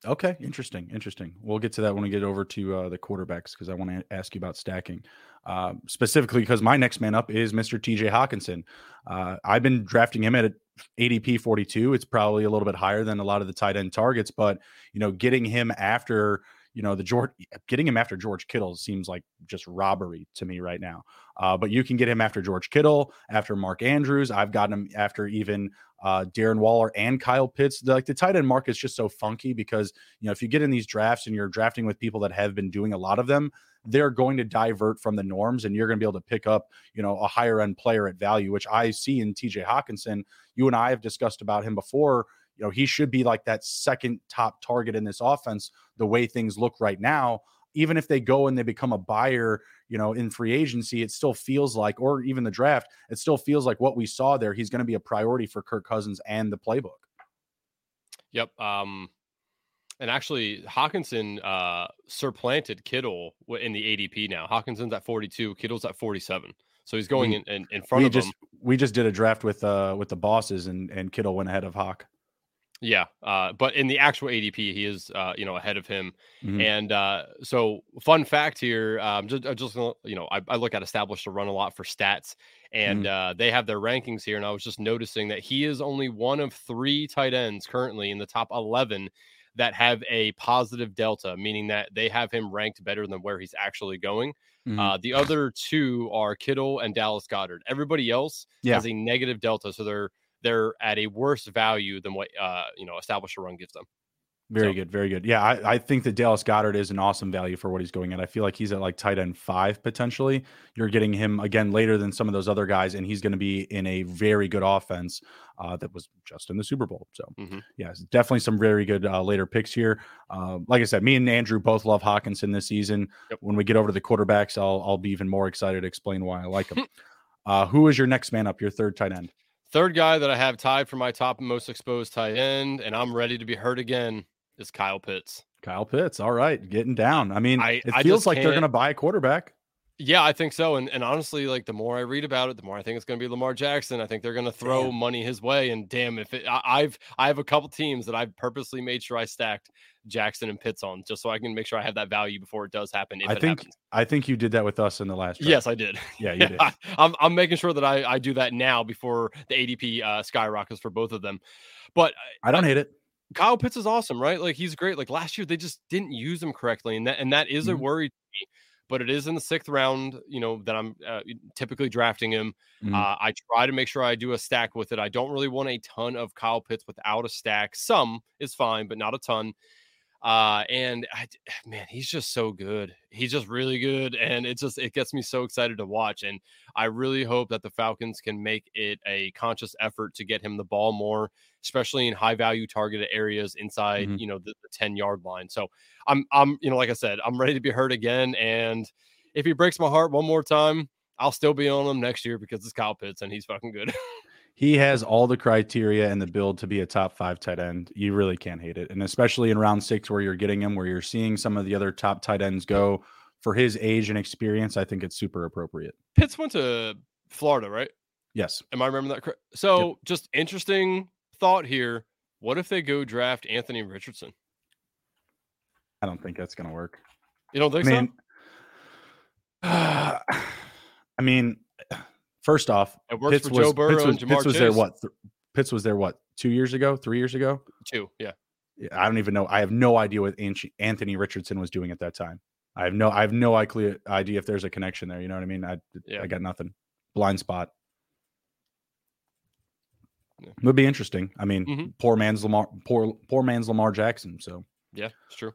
Okay, interesting, interesting. We'll get to that when we get over to uh, the quarterbacks because I want to ask you about stacking, uh, specifically because my next man up is Mr. T.J. Hockenson. Uh, I've been drafting him at ADP 42. It's probably a little bit higher than a lot of the tight end targets, but you know, getting him after you know the George, getting him after George Kittle seems like just robbery to me right now. Uh, but you can get him after George Kittle, after Mark Andrews. I've gotten him after even uh, Darren Waller and Kyle Pitts. The, like the tight end market is just so funky because you know if you get in these drafts and you're drafting with people that have been doing a lot of them, they're going to divert from the norms, and you're going to be able to pick up you know a higher end player at value, which I see in T.J. Hockenson. You and I have discussed about him before. You know he should be like that second top target in this offense. The way things look right now, even if they go and they become a buyer, you know, in free agency, it still feels like, or even the draft, it still feels like what we saw there. He's going to be a priority for Kirk Cousins and the playbook. Yep. Um, and actually, Hockenson uh, supplanted Kittle in the ADP now. Hockenson's at 42, Kittle's at 47. So he's going We- in, in, in front We of just him. we just did a draft with uh with the bosses and and Kittle went ahead of Hawk. Yeah. Uh, but in the actual ADP, he is, uh, you know, ahead of him. Mhm. And uh, so, fun fact here, um, just, I just gonna- you know, I, I look at Establish The Run a lot for stats, and uh, they have their rankings here. And I was just noticing that he is only one of three tight ends currently in the top eleven that have a positive delta, meaning that they have him ranked better than where he's actually going. Mm-hmm. Uh, the other two are Kittle and Dallas Goedert. Everybody else yeah. has a negative delta, so they're they're at a worse value than what uh, you know established run gives them. Very so. good, very good. Yeah, I, I, think that Dallas Goedert is an awesome value for what he's going at. I feel like he's at like tight end five potentially. You're getting him again later than some of those other guys, and he's going to be in a very good offense uh, that was just in the Super Bowl. So, mm-hmm. yeah, definitely some very good uh, later picks here. Uh, like I said, me and Andrew both love Hockenson this season. Yep. When we get over to the quarterbacks, I'll I'll be even more excited to explain why I like him. uh, who is your next man up? Your third tight end. Third guy that I have tied for my top most exposed tight end, and I'm ready to be hurt again is Kyle Pitts. Kyle Pitts. All right. Getting down. I mean, I, it feels like they're going to buy a quarterback. Yeah, I think so. And and honestly, like the more I read about it, the more I think it's going to be Lamar Jackson. I think they're going to throw damn. money his way. And damn, if it, I, have I have a couple teams that I've purposely made sure I stacked Jackson and Pitts on, just so I can make sure I have that value before it does happen. I think happens. I think you did that with us in the last. Draft. Yes, I did. Yeah, you did. I, am I'm making sure that I I do that now before the ADP uh, skyrockets for both of them. But I don't hate it. Kyle Pitts is awesome, right? Like he's great. Like last year, they just didn't use him correctly, and that and that is mm-hmm. a worry to me. But it is in the sixth round, you know, that I'm uh, typically drafting him. Mm-hmm. Uh, I try to make sure I do a stack with it. I don't really want a ton of Kyle Pitts without a stack. Some is fine, but not a ton. Uh, and I, man, he's just so good. He's just really good, and it just it gets me so excited to watch. And I really hope that the Falcons can make it a conscious effort to get him the ball more, especially in high value targeted areas inside, mm-hmm. you know, the, the ten yard line. So I'm I'm you know, like I said, I'm ready to be hurt again. And if he breaks my heart one more time, I'll still be on him next year because it's Kyle Pitts and he's fucking good. he has all the criteria and the build to be a top five tight end. You really can't hate it. And especially in round six, where you're getting him, where you're seeing some of the other top tight ends go for his age and experience, I think it's super appropriate. Pitts went to Florida, right? Yes. Am I remembering that correct? So yep. just interesting thought here. What if they go draft Anthony Richardson? I don't think that's going to work. You don't think I mean, so? Uh, I mean, First off, it works Pitts for was, Joe Burrow Pitts was, and Ja'Marr Pitts was there what? Th- Pitts was there what? Two years ago? Three years ago? Two. Yeah. I don't even know. I have no idea what Anthony Richardson was doing at that time. I have no. I have no idea if there's a connection there. You know what I mean? I yeah. I got nothing. Blind spot. Yeah. Would be interesting. I mean, mm-hmm. poor man's Lamar. Poor poor man's Lamar Jackson. So yeah, it's true.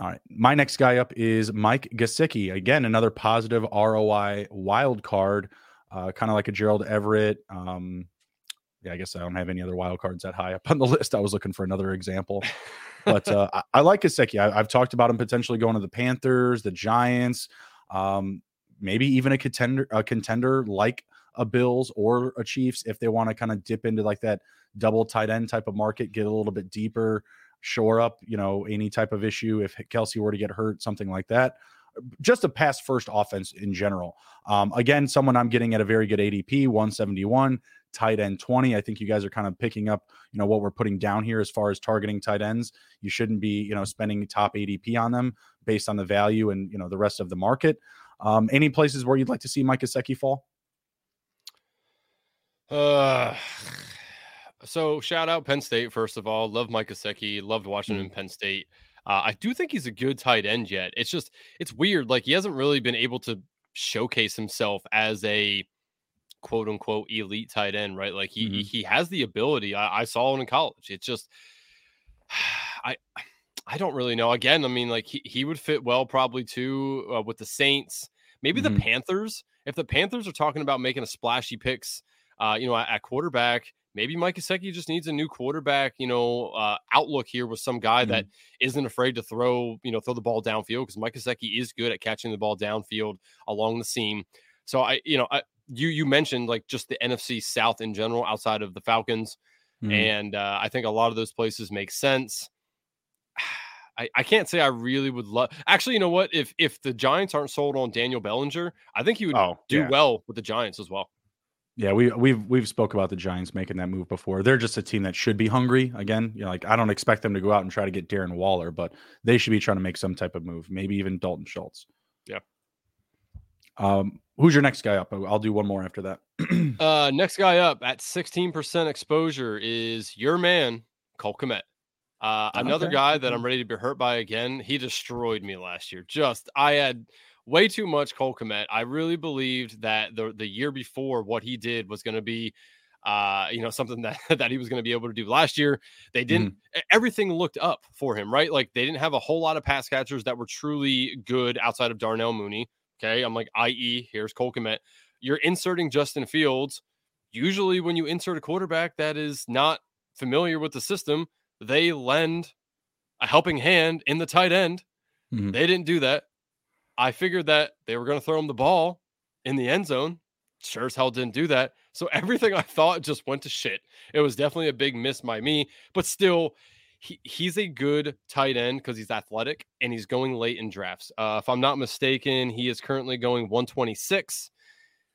All right. My next guy up is Mike Gesicki. Again, another positive ROI wild card uh, kind of like a Gerald Everett. Um, yeah, I guess I don't have any other wild cards that high up on the list. I was looking for another example, but uh, I, I, like Gesicki. I, have talked about him potentially going to the Panthers, the Giants, um, maybe even a contender, a contender like a Bills or a Chiefs if they want to kind of dip into like that double tight end type of market, get a little bit deeper, shore up, you know, any type of issue if Kelce were to get hurt, something like that just a pass first offense in general. Um, again, someone I'm getting at a very good ADP, 171, tight end 20. I think you guys are kind of picking up, you know, what we're putting down here as far as targeting tight ends. You shouldn't be, you know, spending top ADP on them based on the value and, you know, the rest of the market. Um, any places where you'd like to see Mike Gesicki fall? Uh, so shout out Penn State, first of all. Love Mike Gesicki. Loved watching him in mm. Penn State. Uh, I do think he's a good tight end yet. It's just it's weird. Like he hasn't really been able to showcase himself as a quote unquote elite tight end, right? Like he mm-hmm. he has the ability. I, I saw him in college. It's just I I don't really know. Again, I mean, like he, he would fit well probably too uh, with the Saints, maybe mm-hmm. the Panthers. If the Panthers are talking about making a splashy picks, uh, you know, at, at quarterback, maybe Mike Gesicki just needs a new quarterback, you know, uh, outlook here with some guy mm-hmm. that isn't afraid to throw, you know, throw the ball downfield because Mike Gesicki is good at catching the ball downfield along the seam. So I, you know, I, you you mentioned like just the NFC South in general outside of the Falcons, mm-hmm. and uh, I think a lot of those places make sense. I, I can't say I really would love. Actually, you know what? If if the Giants aren't sold on Daniel Bellinger, I think he would oh, do yeah. well with the Giants as well. Yeah, we we've we've spoke about the Giants making that move before. They're just a team that should be hungry again. You know, like I don't expect them to go out and try to get Darren Waller, but they should be trying to make some type of move, maybe even Dalton Schultz. Yeah. Um, who's your next guy up? I'll do one more after that. uh, next guy up at 16% exposure is your man, Cole Kmet. Uh, another Okay, guy that. I'm ready to be hurt by again. He destroyed me last year. Just I had way too much Cole Kmet. I really believed that the the year before what he did was going to be, uh, you know, something that that he was going to be able to do last year. They didn't. e- Everything looked up for him, right? Like they didn't have a whole lot of pass catchers that were truly good outside of Darnell Mooney. Okay, I'm like, i.e., here's Cole Kmet. You're inserting Justin Fields. Usually, when you insert a quarterback that is not familiar with the system, they lend a helping hand in the tight end. Mhm. They didn't do that. I figured that they were going to throw him the ball in the end zone. Sure as hell didn't do that. So everything I thought just went to shit. It was definitely a big miss by me, but still, he, he's a good tight end because he's athletic and he's going late in drafts. Uh, if I'm not mistaken, he is currently going 126.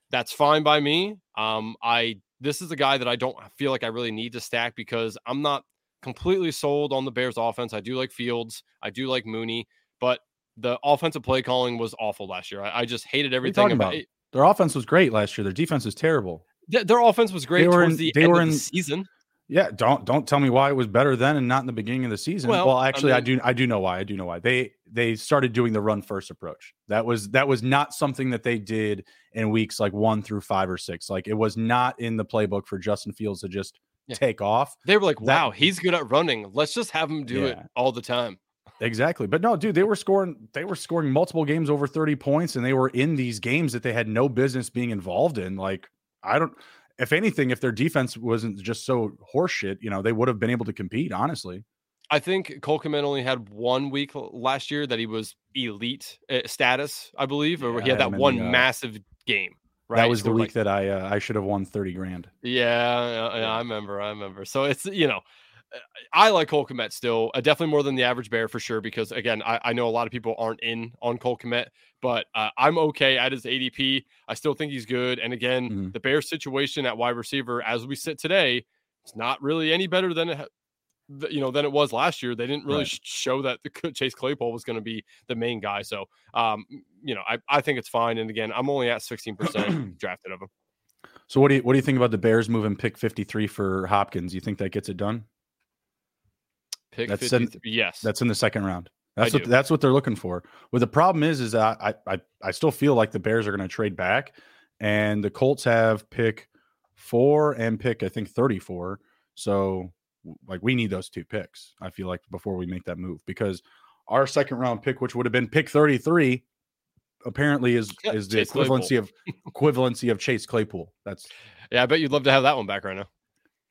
That's fine by me. Um, I this is a guy that I don't feel like I really need to stack because I'm not completely sold on the Bears offense. I do like Fields, I do like Mooney, but the offensive play calling was awful last year. I, I just hated What are you everything talking about about? it. Their offense was great last year. Their defense was terrible. Th- Their offense was great were towards in- the they end were of the in- season. Yeah, don't don't tell me why it was better then and not in the beginning of the season. Well, Well, actually, I, mean- do I do know why. I do know why. They they started doing the run first approach. That was that was not something that they did in weeks like 1 through 5 or 6. Like it was not in the playbook for Justin Fields to just Yeah. take off. They were like, That- "Wow, he's good at running. Let's just have him do it all the time." Exactly. But no, dude, they were scoring they were scoring multiple games over 30 points and they were in these games that they had no business being involved in. Like I don't if anything if their defense wasn't just so horseshit, you know, they would have been able to compete, honestly. I think Cole Kmet only had one week last year that he was elite uh, status, I believe, or Yeah, he had that had him in one the, uh, massive game. Right, That was the week like- that I uh, I should have won 30 grand. Yeah, yeah, I remember. I remember. So it's you know, I like Cole Kmet still, uh, definitely more than the average bear for sure. Because again, I, I know a lot of people aren't in on Cole Kmet, but uh, I'm okay at his ADP. I still think he's good. And again, Mhm. the Bears situation at wide receiver, as we sit today, it's not really any better than it. You know, than it was last year. They didn't really Right. show that the Chase Claypool was going to be the main guy. So, um, you know, I, I think it's fine. And again, I'm only at 16% drafted of him. So what do you what do you think about the Bears moving pick 53 for Hopkins? You think that gets it done? Pick That's in- yes. That's in the second round. That's I what do. that's what they're looking for. Well, the problem is, is that I I I still feel like the Bears are going to trade back, and the Colts have pick four and pick I think thirty four. So like we need those two picks. I feel like before we make that move because our second round pick, which would have been pick thirty three, apparently is Yeah, is the Chase Claypool. equivalency of equivalency of Chase Claypool. That's Yeah, I bet you'd love to have that one back right now.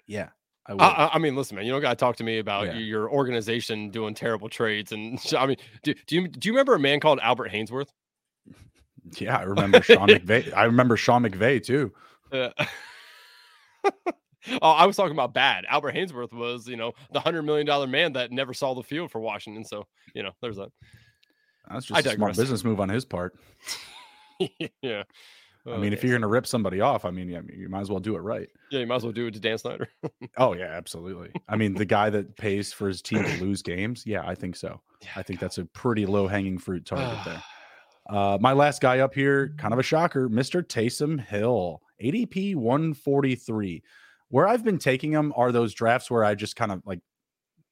yeah. I. I, I- I mean, listen, man, you don't got to talk to me about Yeah. your organization doing terrible trades. And I mean, do, do you do you remember a man called Albert Haynesworth? yeah, I remember Sean McVay. I remember Sean McVay too. Uh, oh, I was talking about bad. Albert Haynesworth was, you know, the hundred million dollar man that never saw the field for Washington. So, you know, there's that. That's I just a smart business move on his part. yeah. I mean, if you're going to rip somebody off, I mean, yeah, you might as well do it right. yeah, you might as well do it to Dan Snyder. Oh yeah, absolutely. I mean, the guy that pays for his team to lose games, yeah, I think so. Yeah, I think that's a pretty low hanging fruit target there. Uh, my last guy up here, kind of a shocker, Mr. Taysom Hill, ADP 143. Where I've been taking him are those drafts where I just kind of like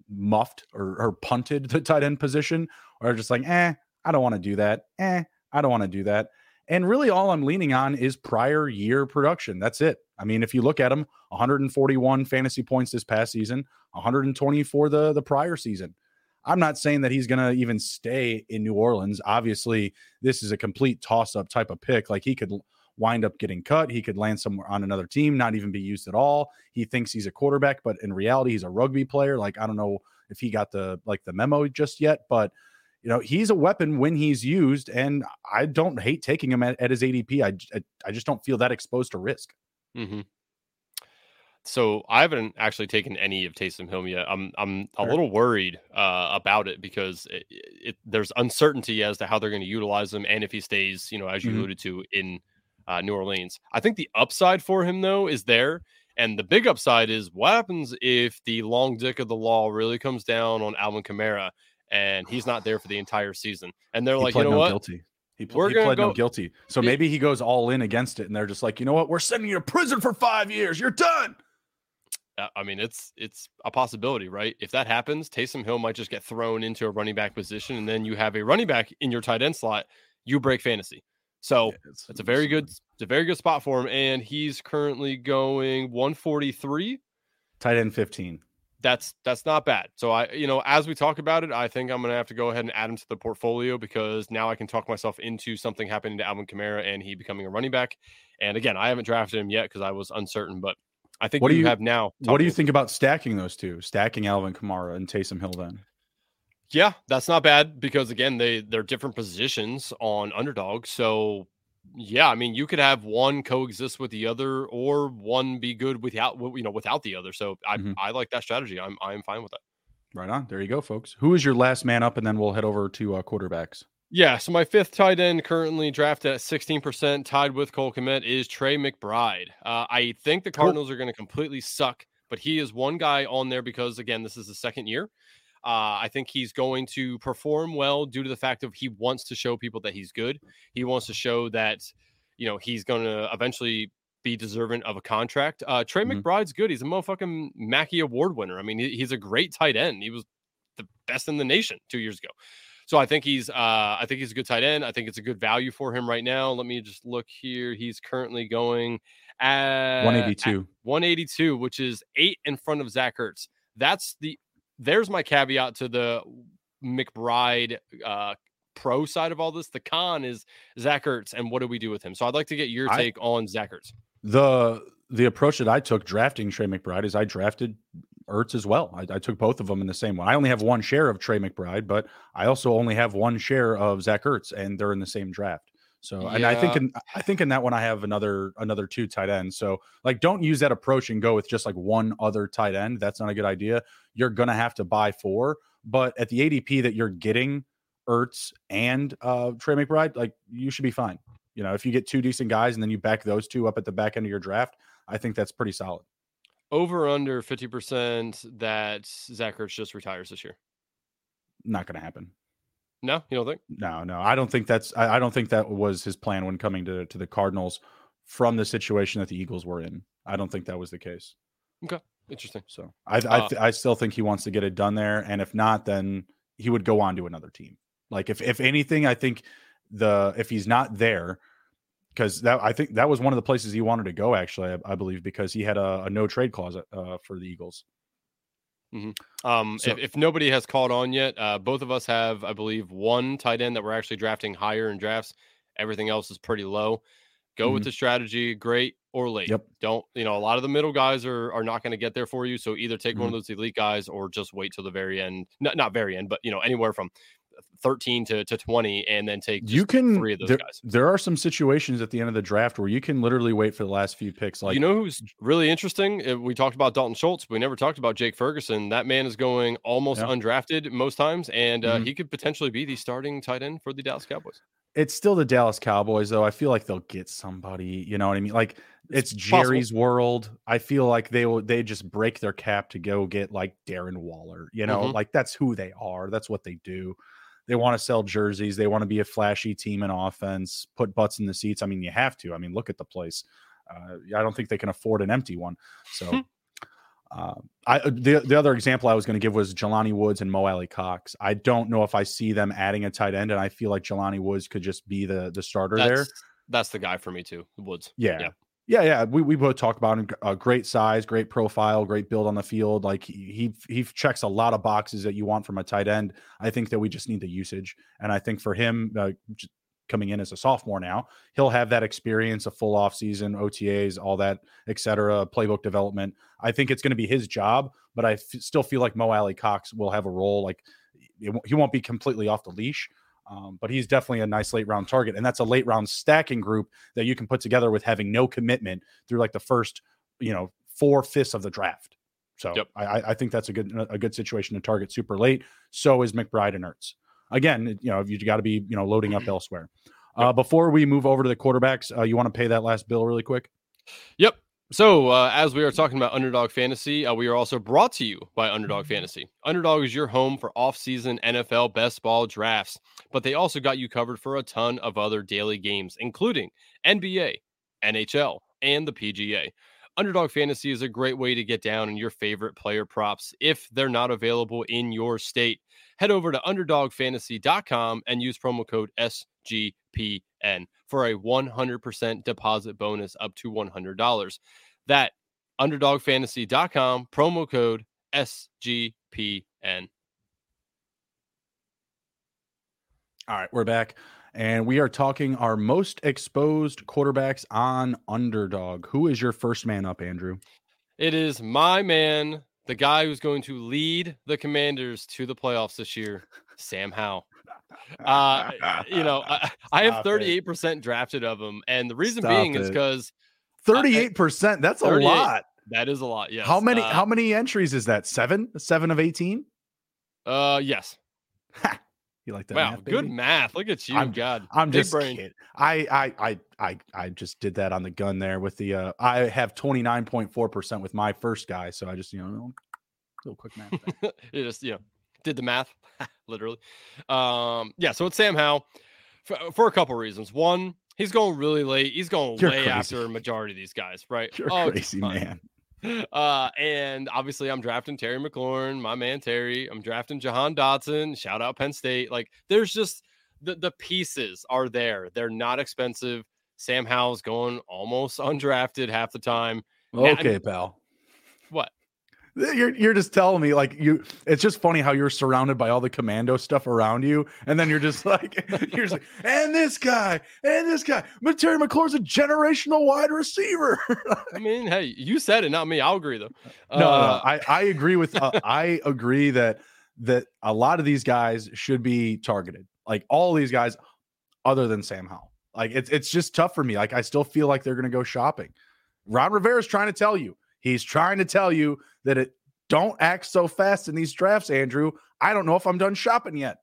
muffed or, or punted the tight end position, or just like, eh, I don't want to do that. Eh, I don't want to do that. And really, all I'm leaning on is prior year production. That's it. I mean, if you look at him, 141 fantasy points this past season, 120 for the the prior season. I'm not saying that he's going to even stay in New Orleans. Obviously, this is a complete toss up type of pick. Like he could wind up getting cut. He could land somewhere on another team, not even be used at all. He thinks he's a quarterback, but in reality, he's a rugby player. Like I don't know if he got the like the memo just yet, but you know he's a weapon when he's used, and I don't hate taking him at, at his ADP. I I just don't feel that exposed to risk. hmm So I haven't actually taken any of Taysom Hill yet. I'm I'm a little worried uh, about it because it, it, there's uncertainty as to how they're going to utilize him and if he stays, you know, as you Mhm. alluded to in uh, New Orleans. I think the upside for him though is there, and the big upside is what happens if the long dick of the law really comes down on Alvin Kamara and he's not there for the entire season, and they're He like, you know no what? guilty. He, pl- he pled no guilty. So Yeah. maybe he goes all in against it, and they're just like, you know what? We're sending you to prison for five years. You're done. uh, I mean, it's it's a possibility, right? If that happens, Taysom Hill might just get thrown into a running back position, and then you have a running back in your tight end slot. You break fantasy. So yeah, it's, it's, a very good, it's a very good spot for him, and he's currently going 143. Tight end 15. That's that's not bad. So I, you know, as we talk about it, I think I'm gonna have to go ahead and add him to the portfolio because now I can talk myself into something happening to Alvin Kamara and he becoming a running back. And again, I haven't drafted him yet because I was uncertain, but I think what do you, have now. What do you think about stacking those two? Stacking Alvin Kamara and Taysom Hill then? Yeah, that's not bad because again, they they're different positions on underdog. So yeah, I mean, you could have one coexist with the other, or one be good without you know without the other. So I mm-hmm. I like that strategy. I'm I'm fine with that. Right on. There you go, folks. Who is your last man up, and then we'll head over to uh, quarterbacks. Yeah, so my fifth tight end currently drafted at 16%, tied with Cole Kmet, is Trey McBride. Uh, I think the Cardinals are going to completely suck, but he is one guy on there because, again, this is the second year. Uh, I think he's going to perform well due to the fact of he wants to show people that he's good. He wants to show that, you know, he's going to eventually be deserving of a contract. Uh, Trey mm-hmm. McBride's good. He's a motherfucking Mackey Award winner. I mean, he, he's a great tight end. He was the best in the nation two years ago. So I think he's uh, I think he's a good tight end. I think it's a good value for him right now. Let me just look here. He's currently going at 182. At 182, which is eight in front of Zach Ertz. That's the there's my caveat to the McBride uh, pro side of all this. The con is Zach Ertz and what do we do with him? So I'd like to get your take I, on Zach Ertz. The the approach that I took drafting Trey McBride is I drafted Ertz as well. I, I, took both of them in the same one. I only have one share of Trey McBride, but I also only have one share of Zach Ertz, and they're in the same draft. So, yeah. and I think in I think in that one I have another another two tight ends. So, like, don't use that approach and go with just like one other tight end. That's not a good idea. You're gonna have to buy four, but at the ADP that you're getting Ertz and uh, Trey McBride, like you should be fine. You know, if you get two decent guys and then you back those two up at the back end of your draft, I think that's pretty solid. Over under 50% that Zach Ertz just retires this year. Not going to happen. No, you don't think? No, no. I don't think that's I, I, don't think that was his plan when coming to to the Cardinals from the situation that the Eagles were in. I don't think that was the case. Okay. Interesting. So I I, uh, I still think he wants to get it done there. And if not, then he would go on to another team. Like if if anything, I think the if he's not there, because that I think that was one of the places he wanted to go. Actually, I, I believe because he had a, a no trade clause uh, for the Eagles. Mm-hmm. Um, so, if, if, nobody has caught on yet, uh, both of us have, I believe, one tight end that we're actually drafting higher in drafts. Everything else is pretty low. Go mm-hmm. with the strategy, great or late. Yep. Don't you know? A lot of the middle guys are are not going to get there for you. So either take mm-hmm. one of those elite guys or just wait till the very end. Not not very end, but you know anywhere from 13 to, to 20 and then take you can three of those there, guys. There are some situations at the end of the draft where you can literally wait for the last few picks. Like you know who's really interesting? We talked about Dalton Schultz. But we never talked about Jake Ferguson. That man is going almost yeah. undrafted most times, and uh, mm-hmm. he could potentially be the starting tight end for the Dallas Cowboys. It's still the Dallas Cowboys, though. I feel like they'll get somebody. You know what I mean? Like it's, it's Jerry's possible. world. I feel like they will. They just break their cap to go get like Darren Waller. You know, mm-hmm. like that's who they are. That's what they do. They want to sell jerseys. They want to be a flashy team in offense, put butts in the seats. I mean, you have to. I mean, look at the place. Uh, I don't think they can afford an empty one. So, hmm. uh, I uh, the the other example I was going to give was Jelani Woods and Mo Alie-Cox. I don't know if I see them adding a tight end, and I feel like Jelani Woods could just be the the starter that's, there. That's the guy for me too, Woods. Yeah. yeah. Yeah, yeah, we, we both talked about him. A great size, great profile, great build on the field. Like he he checks a lot of boxes that you want from a tight end. I think that we just need the usage, and I think for him uh, coming in as a sophomore now, he'll have that experience, a full off season, OTAs, all that, etc. Playbook development. I think it's going to be his job, but I f- still feel like Mo Alie-Cox will have a role. Like it, he won't be completely off the leash, um, but he's definitely a nice late round target. And that's a late round stacking group that you can put together with having no commitment through like the first, you know, four fifths of the draft. So yep. I, I think that's a good a good situation to target super late. So is McBride and Ertz. Again, you know, you got to be, you know, loading up elsewhere. Uh, before we move over to the quarterbacks, uh, you want to pay that last bill really quick? Yep. So, uh, as we are talking about Underdog Fantasy, uh, we are also brought to you by Underdog mm-hmm. Fantasy. Underdog is your home for off-season NFL best ball drafts, but they also got you covered for a ton of other daily games, including NBA, NHL, and the PGA. Underdog Fantasy is a great way to get down on your favorite player props if they're not available in your state. Head over to underdogfantasy.com and use promo code SGPN for a 100% deposit bonus up to $100. That underdogfantasy.com promo code SGPN. All right, we're back. And we are talking our most exposed quarterbacks on underdog. Who is your first man up, Andrew? It is my man, the guy who's going to lead the commanders to the playoffs this year, Sam Howell. Uh, you know, I, I have 38% drafted of him. And the reason Stop being it. is because 38%, that's a lot. That is a lot. Yes. How many uh, how many entries is that? Seven? Seven of 18? Uh yes. You like that? Wow, math, good math. Look at you, I'm, God. I'm Big just brain. Kidding. I, I I I I just did that on the gun there with the. uh I have twenty nine point four percent with my first guy, so I just you know little quick math. you just you know did the math literally. Um yeah, so it's Sam Howell for, for a couple reasons. One, he's going really late. He's going You're way crazy. after a majority of these guys, right? You're oh, crazy man. Uh, and obviously, I'm drafting Terry McLaurin, my man Terry. I'm drafting Jahan Dotson. Shout out Penn State. Like, there's just the the pieces are there. They're not expensive. Sam Howell's going almost undrafted half the time. Okay, pal. What? You're you're just telling me like you. It's just funny how you're surrounded by all the commando stuff around you, and then you're just like you're just like, and this guy, and this guy. But Terry McLaurin's a generational wide receiver. I mean, hey, you said it, not me. I'll agree though. No, uh, no I I agree with uh, I agree that that a lot of these guys should be targeted. Like all these guys, other than Sam Howell. Like it's it's just tough for me. Like I still feel like they're to go shopping. Ron Rivera is trying to tell you He's trying to tell you that it don't act so fast in these drafts, Andrew. I don't know if I'm done shopping yet.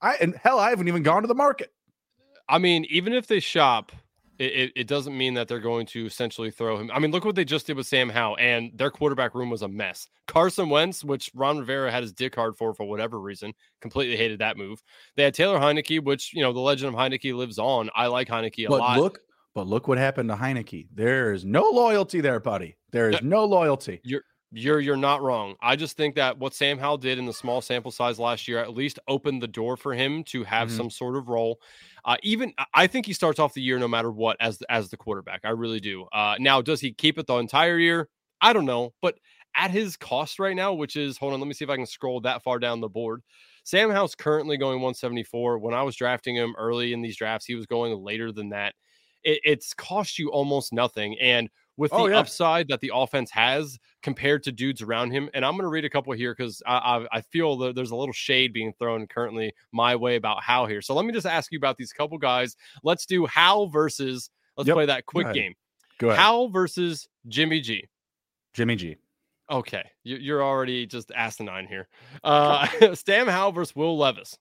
I and hell, I haven't even gone to the market. I mean, even if they shop, it, it, doesn't mean that they're going to essentially throw him. I mean, look what they just did with Sam Howell, and their quarterback room was a mess. Carson Wentz, which Ron Rivera had his dick hard for for whatever reason, completely hated that move. They had Taylor Heinicke, which you know the legend of Heinicke lives on. I like Heinicke a but lot. Look, but look what happened to Heinicke. There is no loyalty there, buddy. There is no loyalty. You're you're you're not wrong. I just think that what Sam Howell did in the small sample size last year at least opened the door for him to have mm-hmm. some sort of role. Uh, even I think he starts off the year no matter what as as the quarterback. I really do. Uh, now, does he keep it the entire year? I don't know, but at his cost right now, which is hold on, let me see if I can scroll that far down the board. Sam Howell's currently going 174. When I was drafting him early in these drafts, he was going later than that it, it's cost you almost nothing. And with oh, the yeah. upside that the offense has compared to dudes around him. And I'm going to read a couple here because I, I, I, feel that there's a little shade being thrown currently my way about how here. So let me just ask you about these couple guys. Let's do how versus, let's yep. play that quick Go game. Go ahead. Howell versus Jimmy G. Jimmy G. Okay. You're already just asinine here. Uh, Sam Howell versus Will Levis.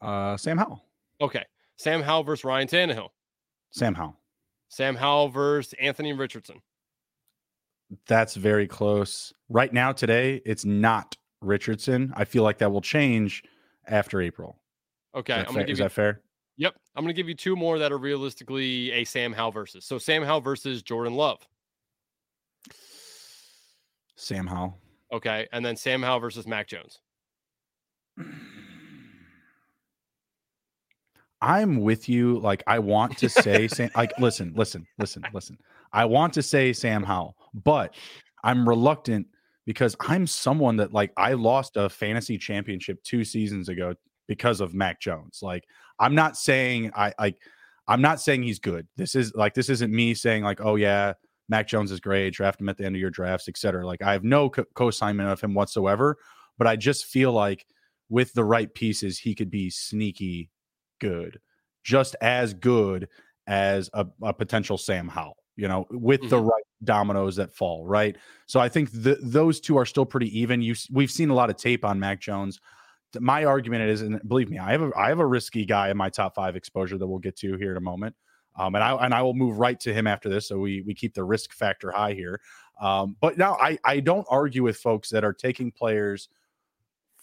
Uh, Sam Howell. Okay. Sam Howell versus Ryan Tannehill. Sam Howell. Sam Howell versus Anthony Richardson. That's very close. Right now, today, it's not Richardson. I feel like that will change after April. Okay. Is that, fair? Is you, that fair? Yep. I'm going to give you two more that are realistically a Sam Howell versus. So Sam Howell versus Jordan Love. Sam Howell. Okay. And then Sam Howell versus Mac Jones. I'm with you. Like I want to say Sam, like listen, listen, listen, listen. I want to say Sam Howell, but I'm reluctant because I'm someone that like I lost a fantasy championship two seasons ago because of Mac Jones. Like I'm not saying I like I'm not saying he's good. This is like this isn't me saying like oh yeah Mac Jones is great, draft him at the end of your drafts, etc. Like I have no co- co-assignment of him whatsoever, but I just feel like with the right pieces he could be sneaky good, just as good as a, a potential Sam Howell, you know, with mm-hmm. the right dominoes that fall, right? So I think the, those two are still pretty even. You we've seen a lot of tape on Mac Jones. My argument is, and believe me, I have a I have a risky guy in my top five exposure that we'll get to here in a moment. Um, and I and I will move right to him after this, so we we keep the risk factor high here. Um, but now I I don't argue with folks that are taking players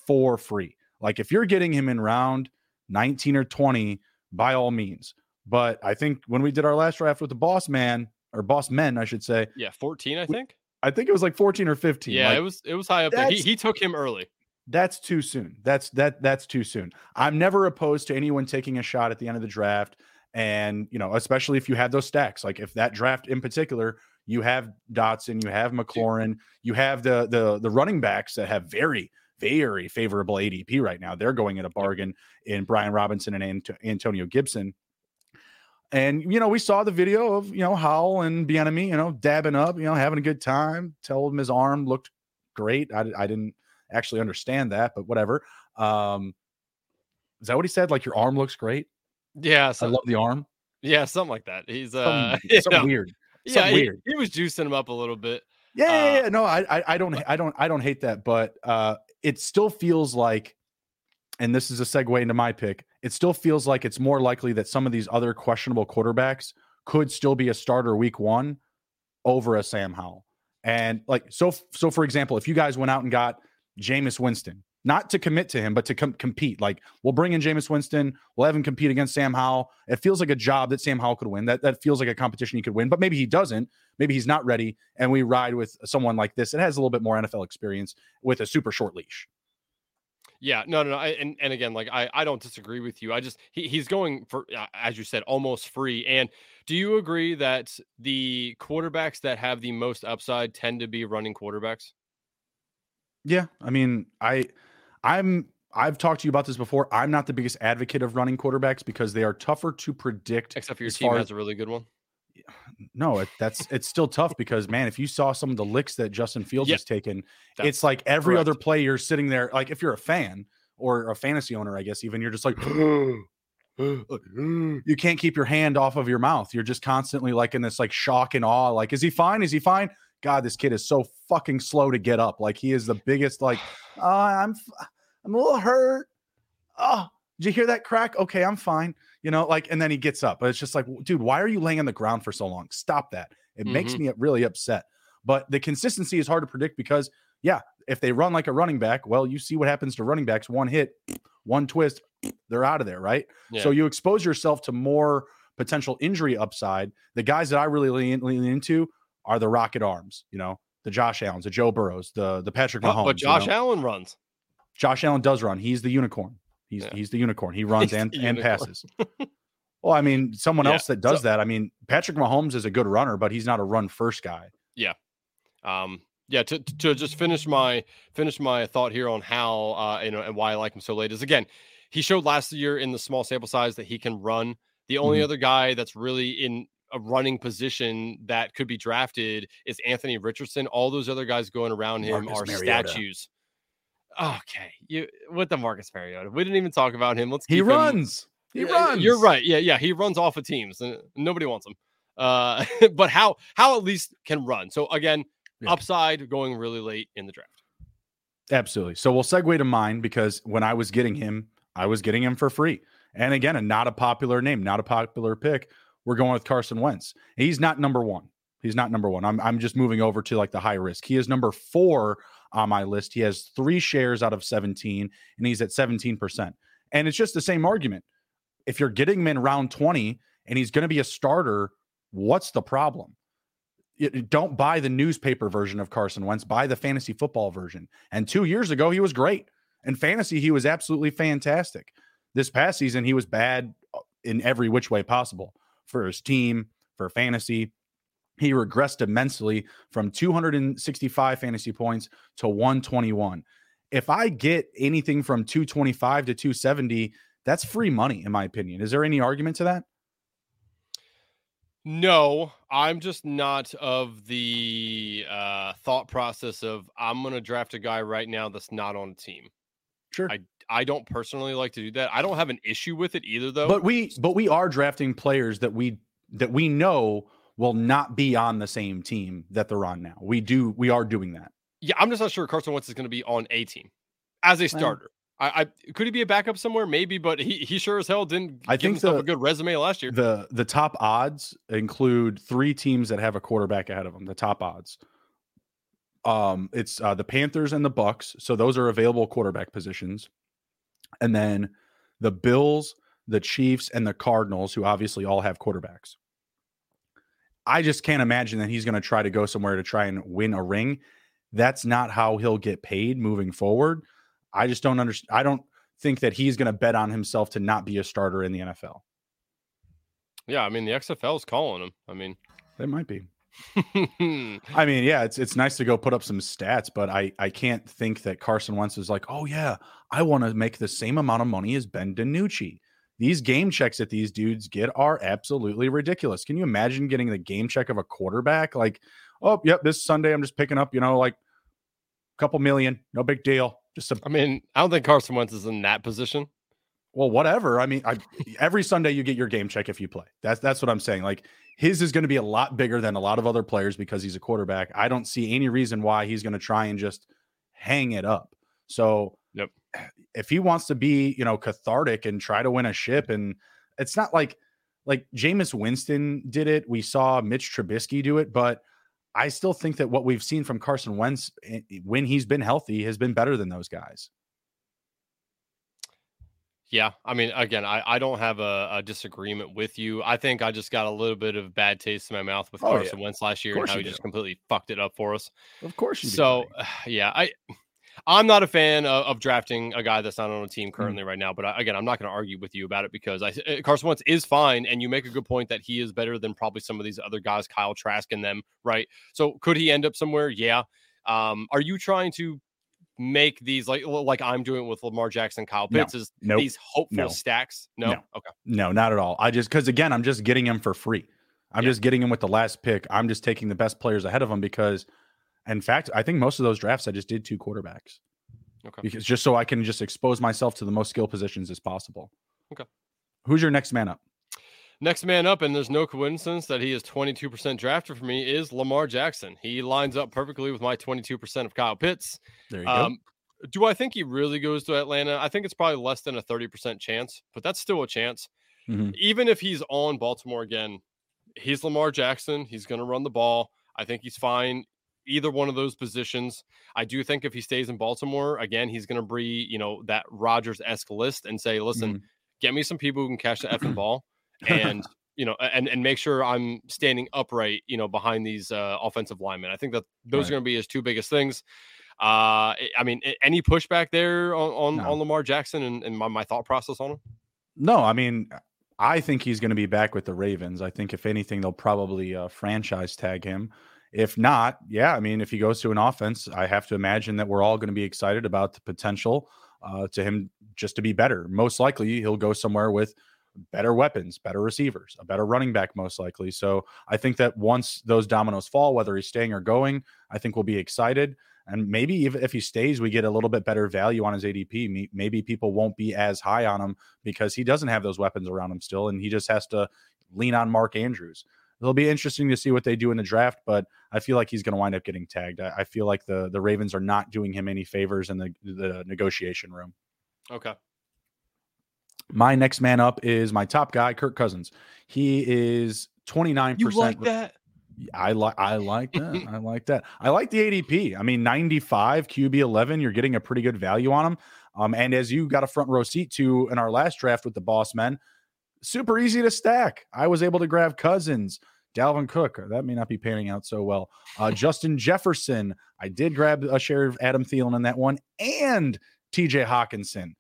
for free. Like if you're getting him in round 19 or 20, by all means. But I think when we did our last draft with the boss man, or Boss Men, I should say. Yeah, 14, I think. I think it was like 14 or 15. Yeah, like, it was it was high up there. He, he took him early. That's too soon. That's that that's too soon. I'm never opposed to anyone taking a shot at the end of the draft. And you know, especially if you have those stacks, like if that draft in particular, you have Dotson, you have McLaurin, you have the the the running backs that have very very favorable ADP right now. They're going at a bargain in Brian Robinson and Ant- Antonio Gibson. And you know, we saw the video of you know Howell and Bieniemy, you know, dabbing up, you know, having a good time. Tell him his arm looked great. I, I didn't actually understand that, but whatever. Um, is that what he said? Like your arm looks great. Yeah, so, I love the arm. Yeah, something like that. He's uh, something, something weird. Yeah, he, weird. He was juicing him up a little bit. Yeah, uh, yeah, yeah. no, I, I, I don't, I don't, I don't hate that, but uh, it still feels like, and this is a segue into my pick. It still feels like it's more likely that some of these other questionable quarterbacks could still be a starter week one over a Sam Howell. And like, so, so for example, if you guys went out and got Jameis Winston, not to commit to him, but to com- compete. Like we'll bring in Jameis Winston, we'll have him compete against Sam Howell. It feels like a job that Sam Howell could win. That that feels like a competition he could win, but maybe he doesn't. Maybe he's not ready, and we ride with someone like this that has a little bit more NFL experience with a super short leash. Yeah, no, no, no. I, and and again, like I, I don't disagree with you. I just he, he's going for, as you said, almost free. And do you agree that the quarterbacks that have the most upside tend to be running quarterbacks? Yeah, I mean, I I'm I've talked to you about this before. I'm not the biggest advocate of running quarterbacks because they are tougher to predict. Except for your team has a really good one. No, it, that's it's still tough because man, if you saw some of the licks that Justin Fields has taken, it's like every correct. other play you're sitting there. Like if you're a fan or a fantasy owner, I guess even you're just like. you can't keep your hand off of your mouth. You're just constantly like in this like shock and awe. Like, is he fine? Is he fine? God, this kid is so fucking slow to get up. Like he is the biggest. Like, oh, I'm, I'm a little hurt. Oh, did you hear that crack? Okay, I'm fine. You know, like, and then he gets up. But it's just like, dude, why are you laying on the ground for so long? Stop that. It mm-hmm. makes me really upset. But the consistency is hard to predict because, yeah, if they run like a running back, well, you see what happens to running backs. One hit, one twist, they're out of there, right? Yeah. So you expose yourself to more potential injury upside. The guys that I really lean, lean into are the rocket arms, you know, the Josh Allens, the Joe Burrows, the the Patrick Mahomes. But Josh you know? Allen runs. Josh Allen does run. He's the unicorn. He's yeah. he's the unicorn. He runs and, and passes. well, I mean, someone yeah. else that does so, that. I mean, Patrick Mahomes is a good runner, but he's not a run first guy. Yeah. Um, yeah, to, to just finish my finish my thought here on how uh you know and why I like him so late is again, he showed last year in the small sample size that he can run. The only mm-hmm. other guy that's really in a running position that could be drafted is Anthony Richardson. All those other guys going around him Marcus are Mariota. statues. Okay, you with the Marcus Mariota. We didn't even talk about him. Let's he runs. Him. He runs. You're right. Yeah, yeah. He runs off of teams, and nobody wants him. Uh, but how how at least can run. So again, yeah. upside going really late in the draft. Absolutely. So we'll segue to mine because when I was getting him, I was getting him for free. And again, a not a popular name, not a popular pick we're going with Carson Wentz. He's not number one. He's not number one. I'm, I'm just moving over to like the high risk. He is number four on my list. He has three shares out of 17, and he's at 17%. And it's just the same argument. If you're getting him in round 20 and he's going to be a starter, what's the problem? Don't buy the newspaper version of Carson Wentz, buy the fantasy football version. And two years ago, he was great. In fantasy, he was absolutely fantastic. This past season, he was bad uh, in every which way possible for his team, for fantasy. He regressed immensely from 265 fantasy points to 121. If I get anything from 225 to 270, that's free money, in my opinion. Is there any argument to that? No, I'm just not of the uh, thought process of I'm going to draft a guy right now that's not on a team. Sure. I I don't personally like to do that. I don't have an issue with it either, though. But we but we are drafting players that we that we know will not be on the same team that they're on now. We do we are doing that. Yeah, I'm just not sure Carson Wentz is going to be on a team as a starter. I, I, could he be a backup somewhere? Maybe, but he he sure as hell didn't. I think the, a good resume last year. The the top odds include three teams that have a quarterback ahead of them. The top odds. Um, it's uh, the Panthers and the Bucks, so those are available quarterback positions and then the Bills, the Chiefs, and the Cardinals, who obviously all have quarterbacks. I just can't imagine that he's going to try to go somewhere to try and win a ring. That's not how he'll get paid moving forward. I just don't understand. I don't think that he's going to bet on himself to not be a starter in the NFL. Yeah, I mean the XFL is calling him. I mean, it might be. I mean, yeah, it's it's nice to go put up some stats, but I I can't think that Carson Wentz is like, oh yeah, I want to make the same amount of money as Ben DiNucci. These game checks that these dudes get are absolutely ridiculous. Can you imagine getting the game check of a quarterback? Like, oh, yep, this Sunday I'm just picking up, you know, like a couple million, no big deal. Just a, I mean, I don't think Carson Wentz is in that position. Well, whatever. I mean, I, every Sunday you get your game check if you play. That's that's what I'm saying. Like his is going to be a lot bigger than a lot of other players because he's a quarterback. I don't see any reason why he's going to try and just hang it up. So. If he wants to be, you know, cathartic and try to win a ship, and it's not like like Jameis Winston did it. We saw Mitch Trubisky do it, but I still think that what we've seen from Carson Wentz eh, when he's been healthy has been better than those guys. Yeah, I mean, again, I, I don't have a, a, disagreement with you. I think I just got a little bit of bad taste in my mouth with oh, Carson yeah. Wentz last year and how he do. just completely fucked it up for us. Of course, you so do. yeah, I I'm not a fan of, of, drafting a guy that's not on a team mm. currently mm. right now. But I, again, I'm not going to argue with you about it because I, eh, Carson Wentz is fine, and you make a good point that he is better than probably some of these other guys, Kyle Trask and them, right? So could he end up somewhere? Yeah. Um, are you trying to make these like like I'm doing with Lamar Jackson, Kyle Pitts, no, is nope, these hopeful no, stacks? No? no, okay, no, not at all. I just because again, I'm just getting him for free. I'm yeah. just getting him with the last pick. I'm just taking the best players ahead of him because, in fact, I think most of those drafts I just did two quarterbacks. Okay, because just so I can just expose myself to the most skill positions as possible. Okay, who's your next man up? Next man up, and there's no coincidence that he is 22% drafted for me, is Lamar Jackson. He lines up perfectly with my 22% of Kyle Pitts. There you um, go. Do I think he really goes to Atlanta? I think it's probably less than a 30% chance, but that's still a chance. Mm-hmm. Even if he's on Baltimore again, he's Lamar Jackson. He's going to run the ball. I think he's fine either one of those positions. I do think if he stays in Baltimore again, he's going to be, you know, that Rodgers esque list and say, listen, mm-hmm. get me some people who can catch the effing ball and you know and and make sure I'm standing upright, you know, behind these uh, offensive linemen. I think that those right. are going to be his two biggest things. Uh, I mean, any pushback there on on, no. on Lamar Jackson and, and my, my thought process on him? No, I mean, I think he's going to be back with the Ravens. I think if anything, they'll probably uh, franchise tag him. If not, yeah, I mean, if he goes to an offense, I have to imagine that we're all going to be excited about the potential uh, to him just to be better. Most likely, he'll go somewhere with better weapons, better receivers, a better running back, most likely. So I think that once those dominoes fall, whether he's staying or going, I think we'll be excited. And maybe if, if he stays, we get a little bit better value on his ADP. Maybe people won't be as high on him because he doesn't have those weapons around him still, and he just has to lean on Mark Andrews. It'll be interesting to see what they do in the draft, but I feel like he's going to wind up getting tagged. I, I feel like the the Ravens are not doing him any favors in the the negotiation room. Okay. My next man up is my top guy, Kirk Cousins. He is 29%. You like that? I like I like that. I like that. I like the ADP. I mean, 95 QB 11, you're getting a pretty good value on him. Um, and as you got a front row seat to in our last draft with the boss men, super easy to stack. I was able to grab Cousins, Dalvin Cook. That may not be panning out so well. Uh, Justin Jefferson. I did grab a share of Adam Thielen in that one, and TJ Hockenson.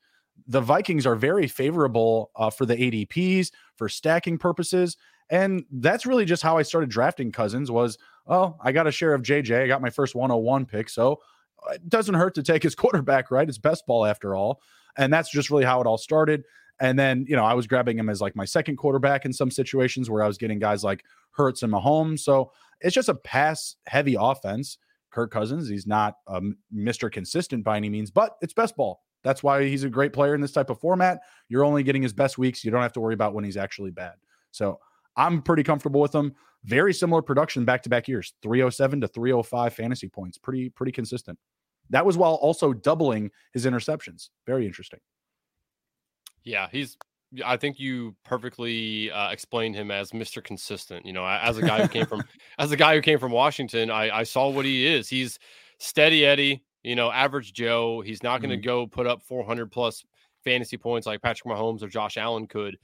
the Vikings are very favorable uh, for the ADPs for stacking purposes. And that's really just how I started drafting Cousins was, oh, I got a share of JJ. I got my first 101 pick. So uh, it doesn't hurt to take his quarterback, right? It's best ball after all. And that's just really how it all started. And then, you know, I was grabbing him as like my second quarterback in some situations where I was getting guys like Hurts and Mahomes. So it's just a pass heavy offense. Kirk Cousins, he's not um, Mr. Consistent by any means, but it's best ball. That's why he's a great player in this type of format. You're only getting his best weeks. You don't have to worry about when he's actually bad. So I'm pretty comfortable with him. Very similar production back to back years 307 to 305 fantasy points. Pretty, pretty consistent. That was while also doubling his interceptions. Very interesting. Yeah, he's I think you perfectly uh, explained him as Mr. Consistent. You know, as a guy who came from as a guy who came from Washington, I, I saw what he is. He's steady Eddie, you know, average Joe. He's not going to mm-hmm. go put up 400 plus fantasy points like Patrick Mahomes or Josh Allen could.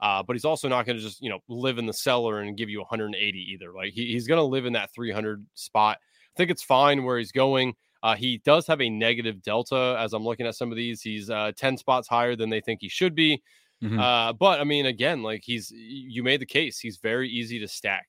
Uh, but he's also not going to just you know live in the cellar and give you 180 either. Like he, he's going to live in that 300 spot. I think it's fine where he's going. Uh, he does have a negative delta as I'm looking at some of these. He's uh, 10 spots higher than they think he should be. Mm-hmm. Uh, but I mean, again, like he's you made the case. He's very easy to stack.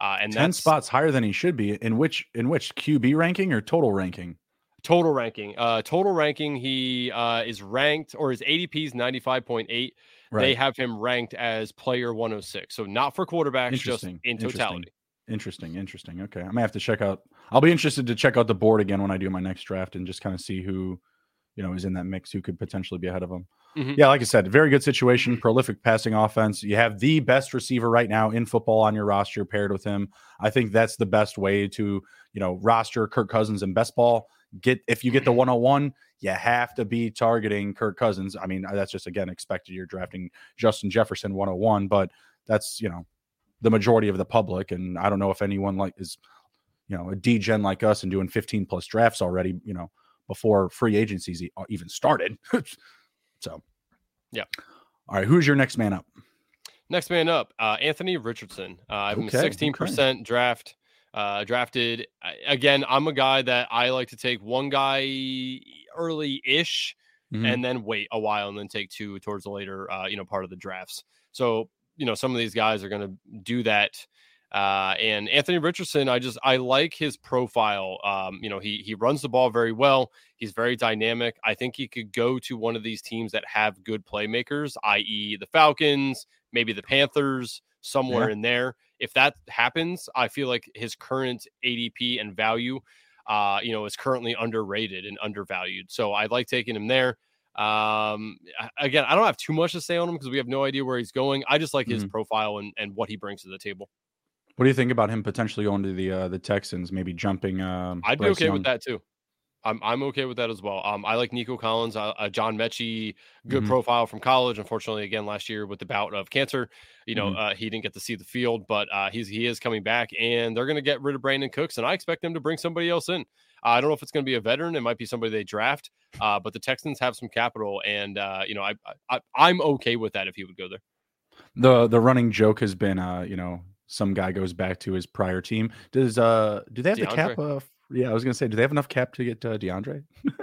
Uh, and 10 spots higher than he should be in which in which QB ranking or total ranking? Total ranking. Uh, total ranking. He uh, is ranked or his ADP is 95.8. Right. They have him ranked as player 106. So not for quarterbacks, just in totality. Interesting. Interesting. Okay. I may have to check out. I'll be interested to check out the board again when I do my next draft and just kind of see who, you know, is in that mix, who could potentially be ahead of him. Mm-hmm. Yeah, like I said, very good situation, prolific passing offense. You have the best receiver right now in football on your roster paired with him. I think that's the best way to, you know, roster Kirk Cousins and best ball. Get if you get the 101, you have to be targeting Kirk Cousins. I mean, that's just again expected. You're drafting Justin Jefferson 101, but that's, you know, the majority of the public. And I don't know if anyone like is, you know, a DGen like us and doing 15 plus drafts already, you know, before free agencies even started. So, yeah. All right. Who's your next man up? Next man up, uh, Anthony Richardson. Uh, I'm okay, 16% okay. draft. Uh, drafted again. I'm a guy that I like to take one guy early ish mm-hmm. and then wait a while and then take two towards the later, uh, you know, part of the drafts. So, you know, some of these guys are going to do that uh, and Anthony Richardson, I just I like his profile. Um, you know, he he runs the ball very well. He's very dynamic. I think he could go to one of these teams that have good playmakers, i.e., the Falcons, maybe the Panthers, somewhere yeah. in there. If that happens, I feel like his current ADP and value, uh, you know, is currently underrated and undervalued. So I like taking him there. Um, again, I don't have too much to say on him because we have no idea where he's going. I just like his mm-hmm. profile and, and what he brings to the table. What do you think about him potentially going to the uh, the Texans, maybe jumping? Um, I'd be Bryce okay Young? with that too. I'm I'm okay with that as well. Um, I like Nico Collins, uh, uh, John Metchie, good mm-hmm. profile from college. Unfortunately, again last year with the bout of cancer, you know, mm-hmm. uh, he didn't get to see the field, but uh, he's he is coming back, and they're going to get rid of Brandin Cooks, and I expect them to bring somebody else in. I don't know if it's going to be a veteran. It might be somebody they draft, uh, but the Texans have some capital, and uh, you know, I, I I'm okay with that if he would go there. The the running joke has been, uh, you know, some guy goes back to his prior team. Does uh do they have DeAndre. the cap? Uh, yeah, I was gonna say, do they have enough cap to get uh, DeAndre?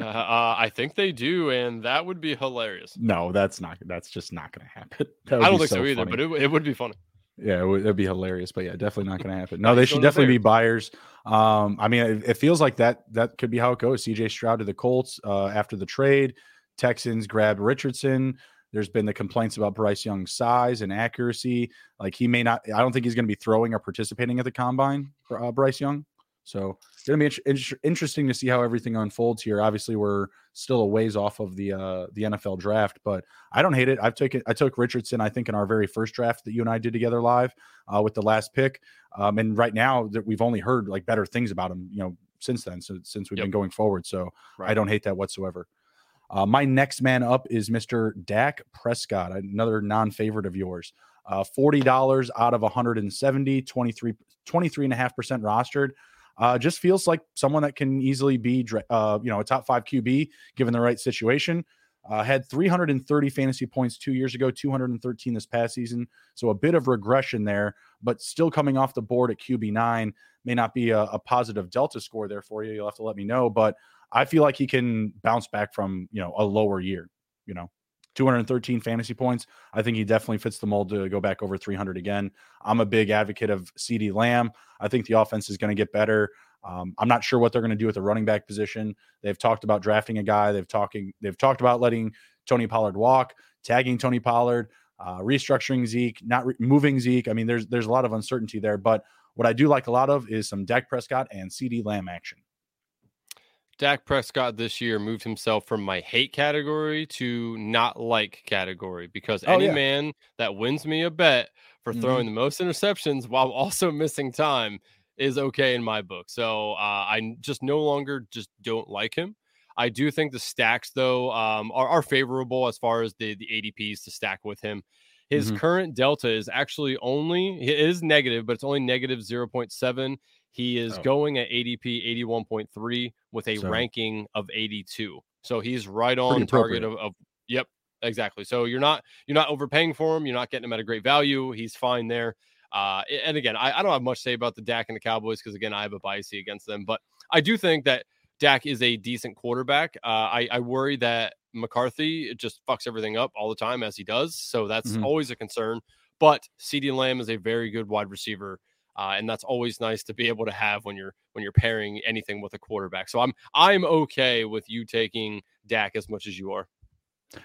uh, uh, I think they do, and that would be hilarious. No, that's not. That's just not gonna happen. I don't think so, so either, but it, it would be funny. Yeah, it would it'd be hilarious, but yeah, definitely not going to happen. No, they should definitely be buyers. Um, I mean, it, it, feels like that that could be how it goes. CJ Stroud to the Colts uh, after the trade. Texans grab Richardson. There's been the complaints about Bryce Young's size and accuracy. Like he may not, I don't think he's going to be throwing or participating at the combine for uh, Bryce Young. So it's going to be in- interesting to see how everything unfolds here. Obviously, we're still a ways off of the uh, the NFL draft, but I don't hate it. I've taken I took Richardson. I think in our very first draft that you and I did together live uh, with the last pick, um, and right now that we've only heard like better things about him. You know, since then, so, since we've yep. been going forward. So right. I don't hate that whatsoever. Uh, my next man up is Mr. Dak Prescott, another non favorite of yours. Uh, $40 out of 170, 23, 23.5% rostered. Uh, just feels like someone that can easily be, uh, you know, a top five QB given the right situation. Uh, had 330 fantasy points two years ago, 213 this past season. So a bit of regression there, but still coming off the board at QB9 may not be a, a positive delta score there for you. You'll have to let me know, but I feel like he can bounce back from, you know, a lower year, you know. 213 fantasy points. I think he definitely fits the mold to go back over 300 again. I'm a big advocate of CeeDee Lamb. I think the offense is going to get better. Um, I'm not sure what they're going to do with the running back position. They've talked about drafting a guy. They've talking. They've talked about letting Tony Pollard walk, tagging Tony Pollard, uh, restructuring Zeke, not re- moving Zeke. I mean, there's there's a lot of uncertainty there. But what I do like a lot of is some Dak Prescott and CeeDee Lamb action. Dak Prescott this year moved himself from my hate category to not like category because oh, any yeah. man that wins me a bet for mm-hmm. throwing the most interceptions while also missing time is okay in my book. So uh, I just no longer just don't like him. I do think the stacks though um, are, are, favorable as far as the the ADPs to stack with him. His mm-hmm. current delta is actually only it is negative, but it's only negative 0.7. He is oh. going at ADP 81.3 with a so, ranking of 82. So he's right on target of, of, yep, exactly. So you're not you're not overpaying for him. You're not getting him at a great value. He's fine there. Uh, and again, I, I don't have much to say about the Dak and the Cowboys because again, I have a bias against them. But I do think that Dak is a decent quarterback. Uh, I, I worry that McCarthy just fucks everything up all the time as he does. So that's mm-hmm. always a concern. But CeeDee Lamb is a very good wide receiver. Uh, and that's always nice to be able to have when you're when you're pairing anything with a quarterback. So I'm I'm okay with you taking Dak as much as you are.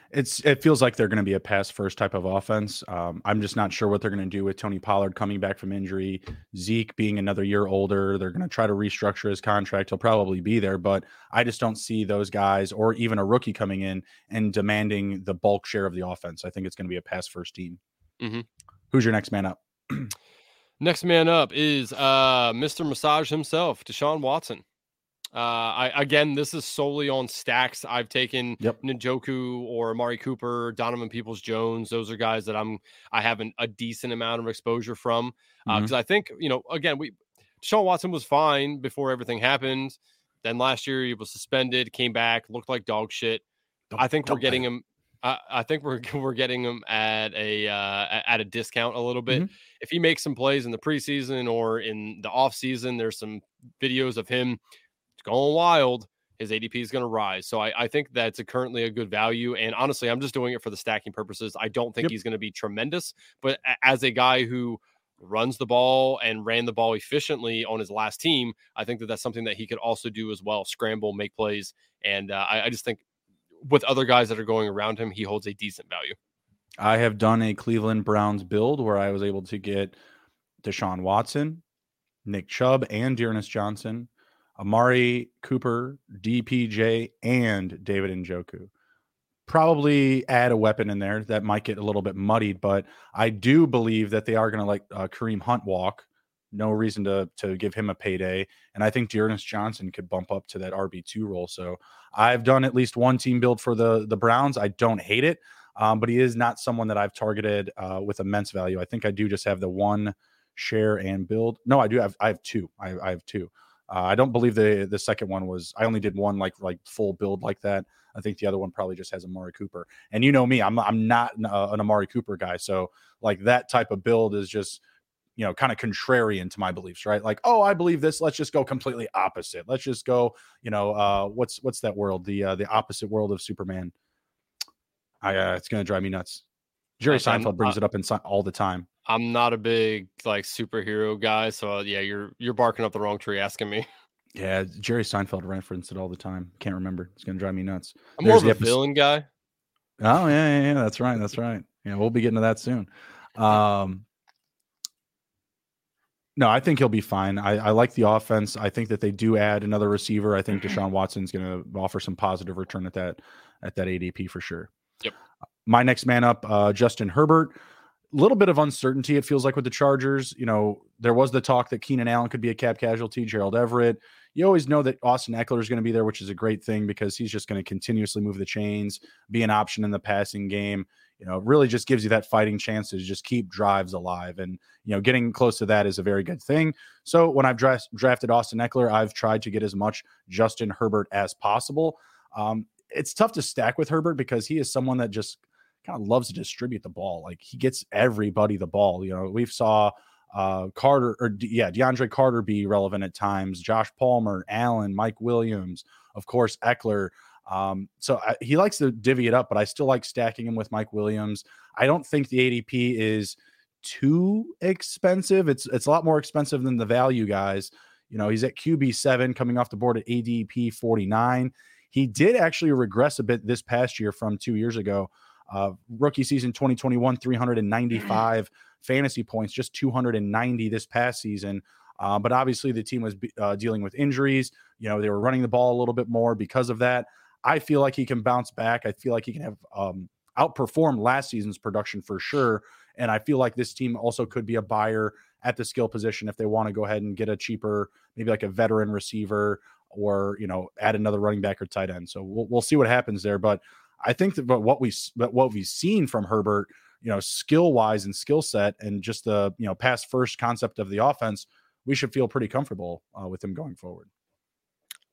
It's it feels like they're going to be a pass first type of offense. Um, I'm just not sure what they're going to do with Tony Pollard coming back from injury, Zeke being another year older. They're going to try to restructure his contract. He'll probably be there, but I just don't see those guys or even a rookie coming in and demanding the bulk share of the offense. I think it's going to be a pass first team. Mm-hmm. Who's your next man up? next man up is uh, Mr. Massage himself, Deshaun Watson. Uh, I again, this is solely on stacks. I've taken yep. Njoku or Amari Cooper, Donovan Peoples Jones. Those are guys that I'm I have an, a decent amount of exposure from because uh, mm-hmm. I think you know again we Sean Watson was fine before everything happened. Then last year he was suspended, came back, looked like dog shit. Don't, I think we're getting him. I, I, think we're we're getting him at a uh, at a discount a little bit. Mm-hmm. If he makes some plays in the preseason or in the off season, there's some videos of him going wild, his ADP is going to rise. So I, I, think that's a currently a good value. And honestly, I'm just doing it for the stacking purposes. I don't think yep. he's going to be tremendous, but as a guy who runs the ball and ran the ball efficiently on his last team, I think that that's something that he could also do as well: scramble, make plays, and uh, I, I just think with other guys that are going around him, he holds a decent value. I have done a Cleveland Browns build where I was able to get Deshaun Watson, Nick Chubb, and D'Ernest Johnson Amari Cooper, DPJ, and David Njoku. Probably add a weapon in there that might get a little bit muddied, but I do believe that they are going to like uh, Kareem Hunt walk. No reason to to give him a payday, and I think D'Ernest Johnson could bump up to that RB two role. So I've done at least one team build for the the Browns. I don't hate it, um, but he is not someone that I've targeted uh, with immense value. I think I do just have the one share and build. No, I do have I have two. I, I have two. Uh, I don't believe the the second one was. I only did one like like full build like that. I think the other one probably just has Amari Cooper. And you know me, I'm I'm not uh, an Amari Cooper guy, so like that type of build is just you know kind of contrarian to my beliefs, right? Like, oh, I believe this. Let's just go completely opposite. Let's just go, you know, uh, what's what's that world? The uh, the opposite world of Superman. I uh, it's gonna drive me nuts. Jerry Seinfeld brings it up in all the time. I'm not a big like superhero guy, so uh, yeah, you're you're barking up the wrong tree asking me. Yeah, Jerry Seinfeld referenced it all the time. Can't remember. It's gonna drive me nuts. I'm There's more of a villain guy. Oh yeah, yeah, yeah, that's right. That's right. Yeah, we'll be getting to that soon. Um, no, I think he'll be fine. I, I, like the offense. I think that they do add another receiver. I think Deshaun Watson's going to offer some positive return at that at that ADP for sure. Yep. My next man up, uh, Justin Herbert little bit of uncertainty, it feels like, with the Chargers. You know, there was the talk that Keenan Allen could be a cap casualty, Gerald Everett. You always know that Austin Ekeler is going to be there, which is a great thing because he's just going to continuously move the chains, be an option in the passing game. You know, really just gives you that fighting chance to just keep drives alive. And, you know, getting close to that is a very good thing. So when I've dra- drafted Austin Ekeler, I've tried to get as much Justin Herbert as possible. Um, it's tough to stack with Herbert because he is someone that just – kind of loves to distribute the ball. Like he gets everybody the ball. You know, we've saw uh, Carter or yeah, DeAndre Carter be relevant at times. Josh Palmer, Allen, Mike Williams, of course, Ekeler. Um, so I, he likes to divvy it up, but I still like stacking him with Mike Williams. I don't think the ADP is too expensive. It's it's a lot more expensive than the value guys. You know, he's at QB seven, coming off the board at ADP forty nine. He did actually regress a bit this past year from two years ago. Uh, rookie season 2021, 395 fantasy points, just 290 this past season. Uh, but obviously, the team was uh, dealing with injuries. You know, they were running the ball a little bit more because of that. I feel like he can bounce back. I feel like he can have um, outperformed last season's production for sure. And I feel like this team also could be a buyer at the skill position if they want to go ahead and get a cheaper, maybe like a veteran receiver or you know add another running back or tight end. So we'll we'll see what happens there. But I think that but what we but what we've seen from Herbert, you know, skill wise and skill set, and just the you know pass first concept of the offense, we should feel pretty comfortable uh, with him going forward.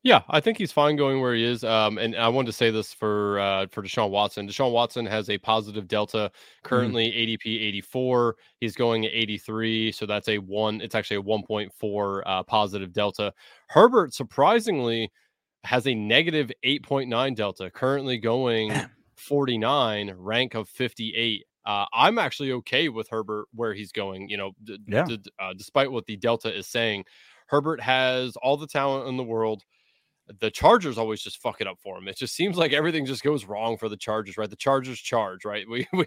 Yeah, I think he's fine going where he is. Um, and I wanted to say this for uh, for Deshaun Watson. Deshaun Watson has a positive delta mm-hmm. currently mm-hmm. ADP 84. He's going at 83, so that's a one. It's actually a 1.4 uh, positive delta. Herbert surprisingly has a negative 8.9 delta, currently going 49, rank of 58. Uh, I'm actually okay with Herbert where he's going. You know, d- yeah. D- uh, despite what the delta is saying, Herbert has all the talent in the world the Chargers always just fuck it up for him. It just seems like everything just goes wrong for the Chargers, right? The Chargers charge, right? We we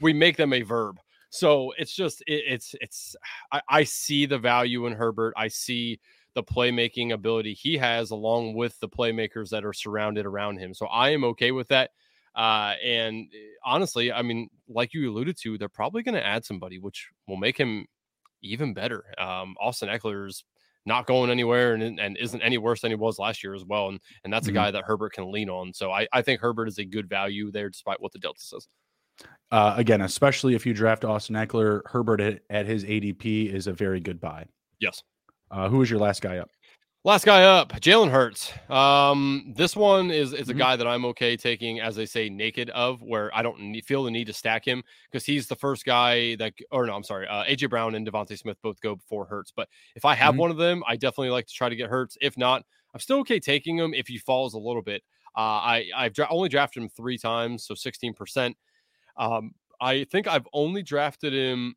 we make them a verb. So it's just it, it's it's I, I see the value in Herbert. I see the playmaking ability he has along with the playmakers that are surrounded around him. So I am okay with that. Uh, and eh, honestly, I mean, like you alluded to, they're probably going to add somebody, which will make him even better. Um, Austin Ekeler's not going anywhere and, and isn't any worse than he was last year as well. And and that's mm-hmm. a guy that Herbert can lean on. So I, I think Herbert is a good value there, despite what the Delta says. Uh, again, especially if you draft Austin Ekeler, Herbert at, at his ADP is a very good buy. Yes. Uh, who is your last guy up? Last guy up, Jalen Hurts. Um, this one is is a mm-hmm. guy that I'm okay taking, as they say, naked of, where I don't feel the need to stack him because he's the first guy that, or no, I'm sorry, uh, AJ Brown and DeVonta Smith both go before Hurts. But if I have mm-hmm. one of them, I definitely like to try to get Hurts. If not, I'm still okay taking him if he falls a little bit. Uh, I I've dra- only drafted him three times, so 16 percent. Um, I think I've only drafted him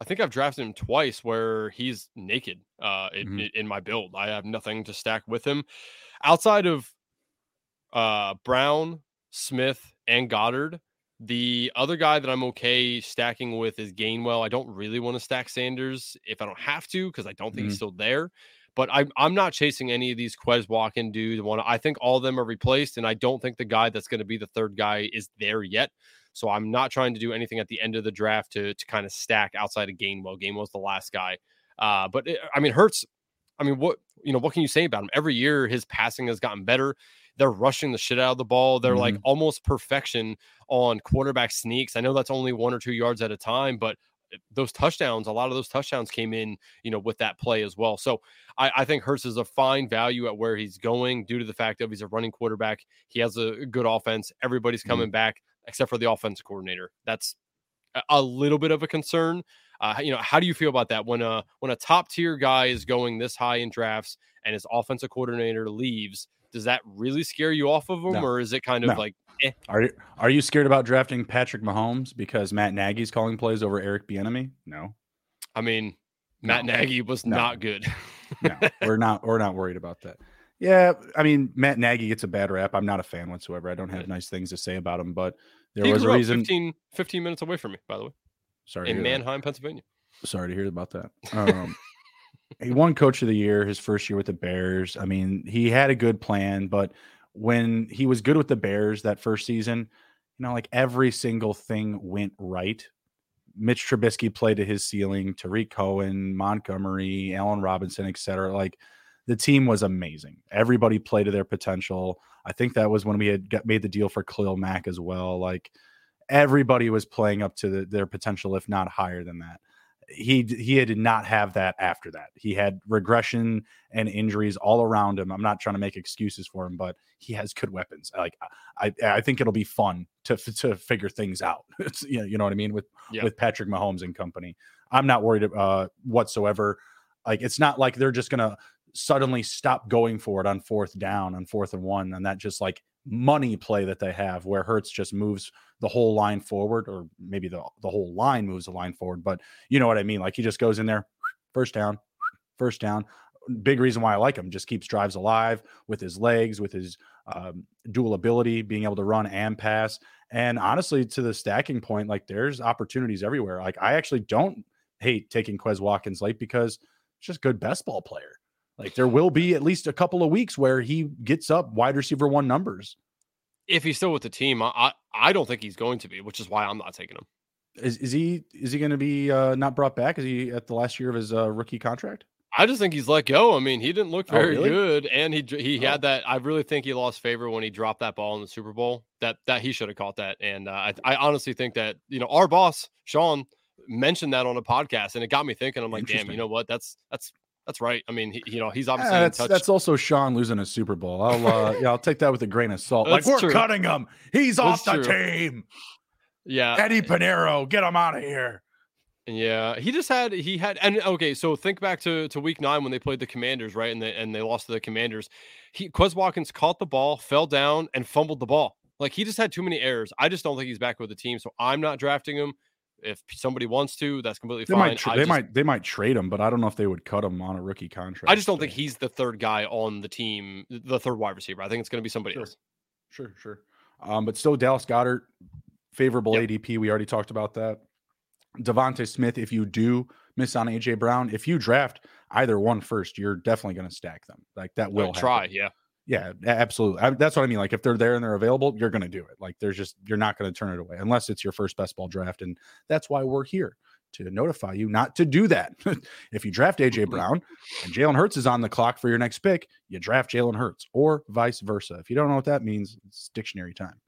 I think I've drafted him twice where he's naked uh, in, mm-hmm. in, my build. I have nothing to stack with him outside of uh, Brown, Smith, and Goedert. The other guy that I'm okay stacking with is Gainwell. I don't really want to stack Sanders if I don't have to because I don't think mm-hmm. he's still there. But I'm I'm not chasing any of these Quez walking dudes. I think all of them are replaced, and I don't think the guy that's going to be the third guy is there yet. So I'm not trying to do anything at the end of the draft to to kind of stack outside of Gainwell. Gainwell's the last guy. Uh, but it, I mean, Hurts. I mean, what you know, what can you say about him? Every year, his passing has gotten better. They're rushing the shit out of the ball. They're mm-hmm. like almost perfection on quarterback sneaks. I know that's only one or two yards at a time, but those touchdowns, a lot of those touchdowns came in, you know, with that play as well. So I, I, think Hurts is a fine value at where he's going due to the fact that he's a running quarterback. He has a good offense. Everybody's coming mm-hmm. back except for the offensive coordinator. That's a little bit of a concern. Uh, you know, how do you feel about that when a when a top tier guy is going this high in drafts and his offensive coordinator leaves? Does that really scare you off of him, no. or is it kind of no. like? Eh? Are you are you scared about drafting Patrick Mahomes because Matt Nagy's calling plays over Eric Bieniemy? No. I mean, Matt no. Nagy was not good. no, we're not. We're not worried about that. Yeah, I mean Matt Nagy gets a bad rap. I'm not a fan whatsoever. I don't have nice things to say about him, but there he was a reason. 15, 15 minutes away from me, by the way. Sorry, in Manheim, that. Pennsylvania. Sorry to hear about that. Um, he won Coach of the Year his first year with the Bears. I mean, he had a good plan, but when he was good with the Bears that first season, you know, like every single thing went right. Mitch Trubisky played to his ceiling. Tarik Cohen, Montgomery, Allen Robinson, etc. Like the team was amazing. Everybody played to their potential. I think that was when we had got, made the deal for Khalil Mack as well. Like everybody was playing up to the, their potential, if not higher than that. He he did not have that after that. He had regression and injuries all around him. I'm not trying to make excuses for him, but he has good weapons. Like I I think it'll be fun to to figure things out. You, know, you know what I mean with yeah. with Patrick Mahomes and company. I'm not worried uh, whatsoever. Like it's not like they're just gonna suddenly stop going for it on fourth down, on fourth and one, and that just like money play that they have where Hurts just moves the whole line forward, or maybe the, the whole line moves the line forward. But you know what I mean? Like he just goes in there, first down, first down. Big reason why I like him. Just keeps drives alive with his legs, with his um, dual ability, being able to run and pass. And honestly, to the stacking point, like there's opportunities everywhere. Like I actually don't hate taking Quez Watkins late because it's just good best ball player. Like there will be at least a couple of weeks where he gets up wide receiver one numbers. If he's still with the team, I I don't think he's going to be, which is why I'm not taking him. Is is he is he going to be uh, not brought back? Is he at the last year of his uh, rookie contract? I just think he's let go. I mean, he didn't look oh, very oh, really? good, and he he oh. had that. I really think he lost favor when he dropped that ball in the Super Bowl. That that he should have caught that, and uh, I I honestly think that you know our boss Sean mentioned that on a podcast, and it got me thinking. I'm like, damn, you know what? That's that's That's right. I mean, he, you know, he's obviously yeah, that's, that's also Sean losing a Super Bowl. I'll uh, yeah, I'll take that with a grain of salt. like we're true. cutting him. He's that's off the true. team. Yeah, Eddy Piñeiro, get him out of here. Yeah, he just had he had and okay, so think back to to week nine when they played the Commanders, right? And they and they lost to the Commanders. He Quez Watkins caught the ball, fell down, and fumbled the ball. Like he just had too many errors. I just don't think he's back with the team, so I'm not drafting him. If somebody wants to, that's completely they fine. Might tra- they just, might they might trade him, but I don't know if they would cut him on a rookie contract. I just don't so. think he's the third guy on the team, the third wide receiver. I think it's going to be somebody sure. else. Sure, sure. Um, but still, Dallas Goedert, favorable yep. ADP. We already talked about that. DeVonta Smith, if you do miss on AJ Brown, if you draft either one first, you're definitely going to stack them. Like that will try. Yeah. Yeah, absolutely. I, that's what I mean. Like if they're there and they're available, you're going to do it. Like there's just you're not going to turn it away unless it's your first best ball draft, and that's why we're here to notify you not to do that. if you draft AJ mm-hmm. Brown and Jalen Hurts is on the clock for your next pick, you draft Jalen Hurts or vice versa. If you don't know what that means, it's dictionary time.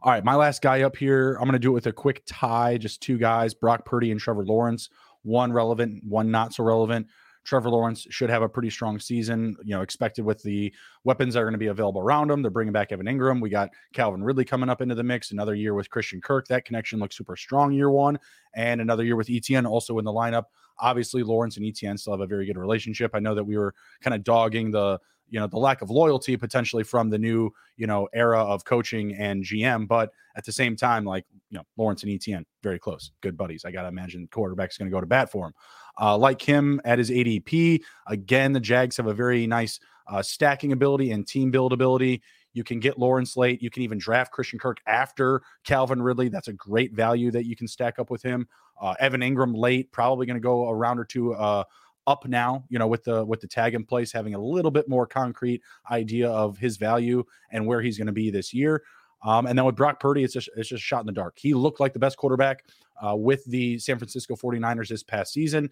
All right, my last guy up here. I'm going to do it with a quick tie, just two guys, Brock Purdy and Trevor Lawrence. One relevant, one not so relevant. Trevor Lawrence should have a pretty strong season, you know, expected with the weapons that are going to be available around him. They're bringing back Evan Engram. We got Calvin Ridley coming up into the mix. Another year with Christian Kirk. That connection looks super strong year one. And another year with ETN also in the lineup. Obviously, Lawrence and ETN still have a very good relationship. I know that we were kind of dogging the you know the lack of loyalty potentially from the new you know era of coaching and GM, but at the same time, like you know Lawrence and ETN very close, good buddies. I gotta imagine quarterback's going to go to bat for him. Uh, like him at his ADP, again the Jags have a very nice uh, stacking ability and team build ability. You can get Lawrence late. You can even draft Christian Kirk after Calvin Ridley. That's a great value that you can stack up with him. Uh, Evan Engram late, probably going to go a round or two uh, up now, you know, with the with the tag in place, having a little bit more concrete idea of his value and where he's going to be this year. Um, and then with Brock Purdy, it's just it's just shot in the dark. He looked like the best quarterback uh, with the San Francisco 49ers this past season.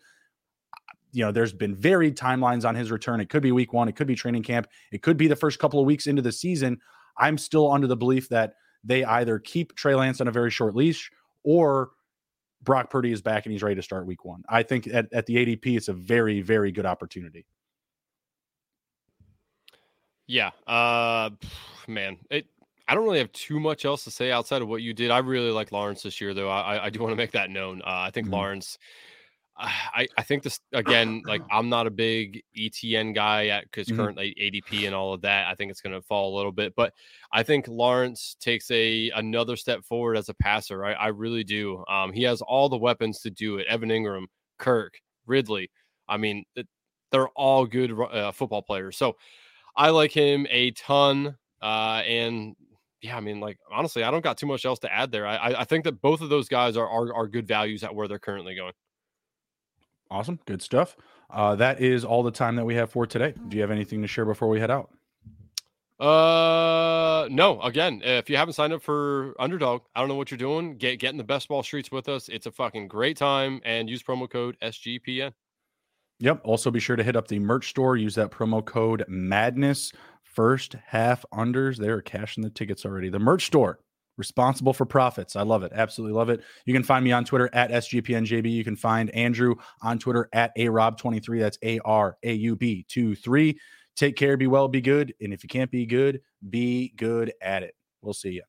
You know, there's been varied timelines on his return. It could be week one, it could be training camp, it could be the first couple of weeks into the season. I'm still under the belief that they either keep Trey Lance on a very short leash or Brock Purdy is back and he's ready to start week one. I think at, at the ADP, it's a very, very good opportunity. Yeah. Uh man, it I don't really have too much else to say outside of what you did. I really like Lawrence this year, though. I, I do want to make that known. Uh, I think mm-hmm. Lawrence I, I think this again, like I'm not a big ETN guy at because mm-hmm. currently ADP and all of that. I think it's going to fall a little bit, but I think Lawrence takes a another step forward as a passer. I, I really do. Um, he has all the weapons to do it. Evan Engram, Kirk, Ridley. I mean, they're all good uh, football players. So I like him a ton. Uh, and yeah, I mean, like honestly, I don't got too much else to add there. I I think that both of those guys are are, are good values at where they're currently going. Awesome. Good stuff. Uh, that is all the time that we have for today. Do you have anything to share before we head out? Uh, no. Again, if you haven't signed up for Underdog, I don't know what you're doing. Get get in the best ball streets with us. It's a fucking great time, and use promo code SGPN. Yep. Also, be sure to hit up the merch store. Use that promo code Madness. First half unders. They're cashing the tickets already. The merch store responsible for profits. I love it. Absolutely love it. You can find me on Twitter at SGPNJB. You can find Andrew on Twitter at ARAUB23. That's A R A U B 2 3. Take care, be well, be good. And if you can't be good, be good at it. We'll see you.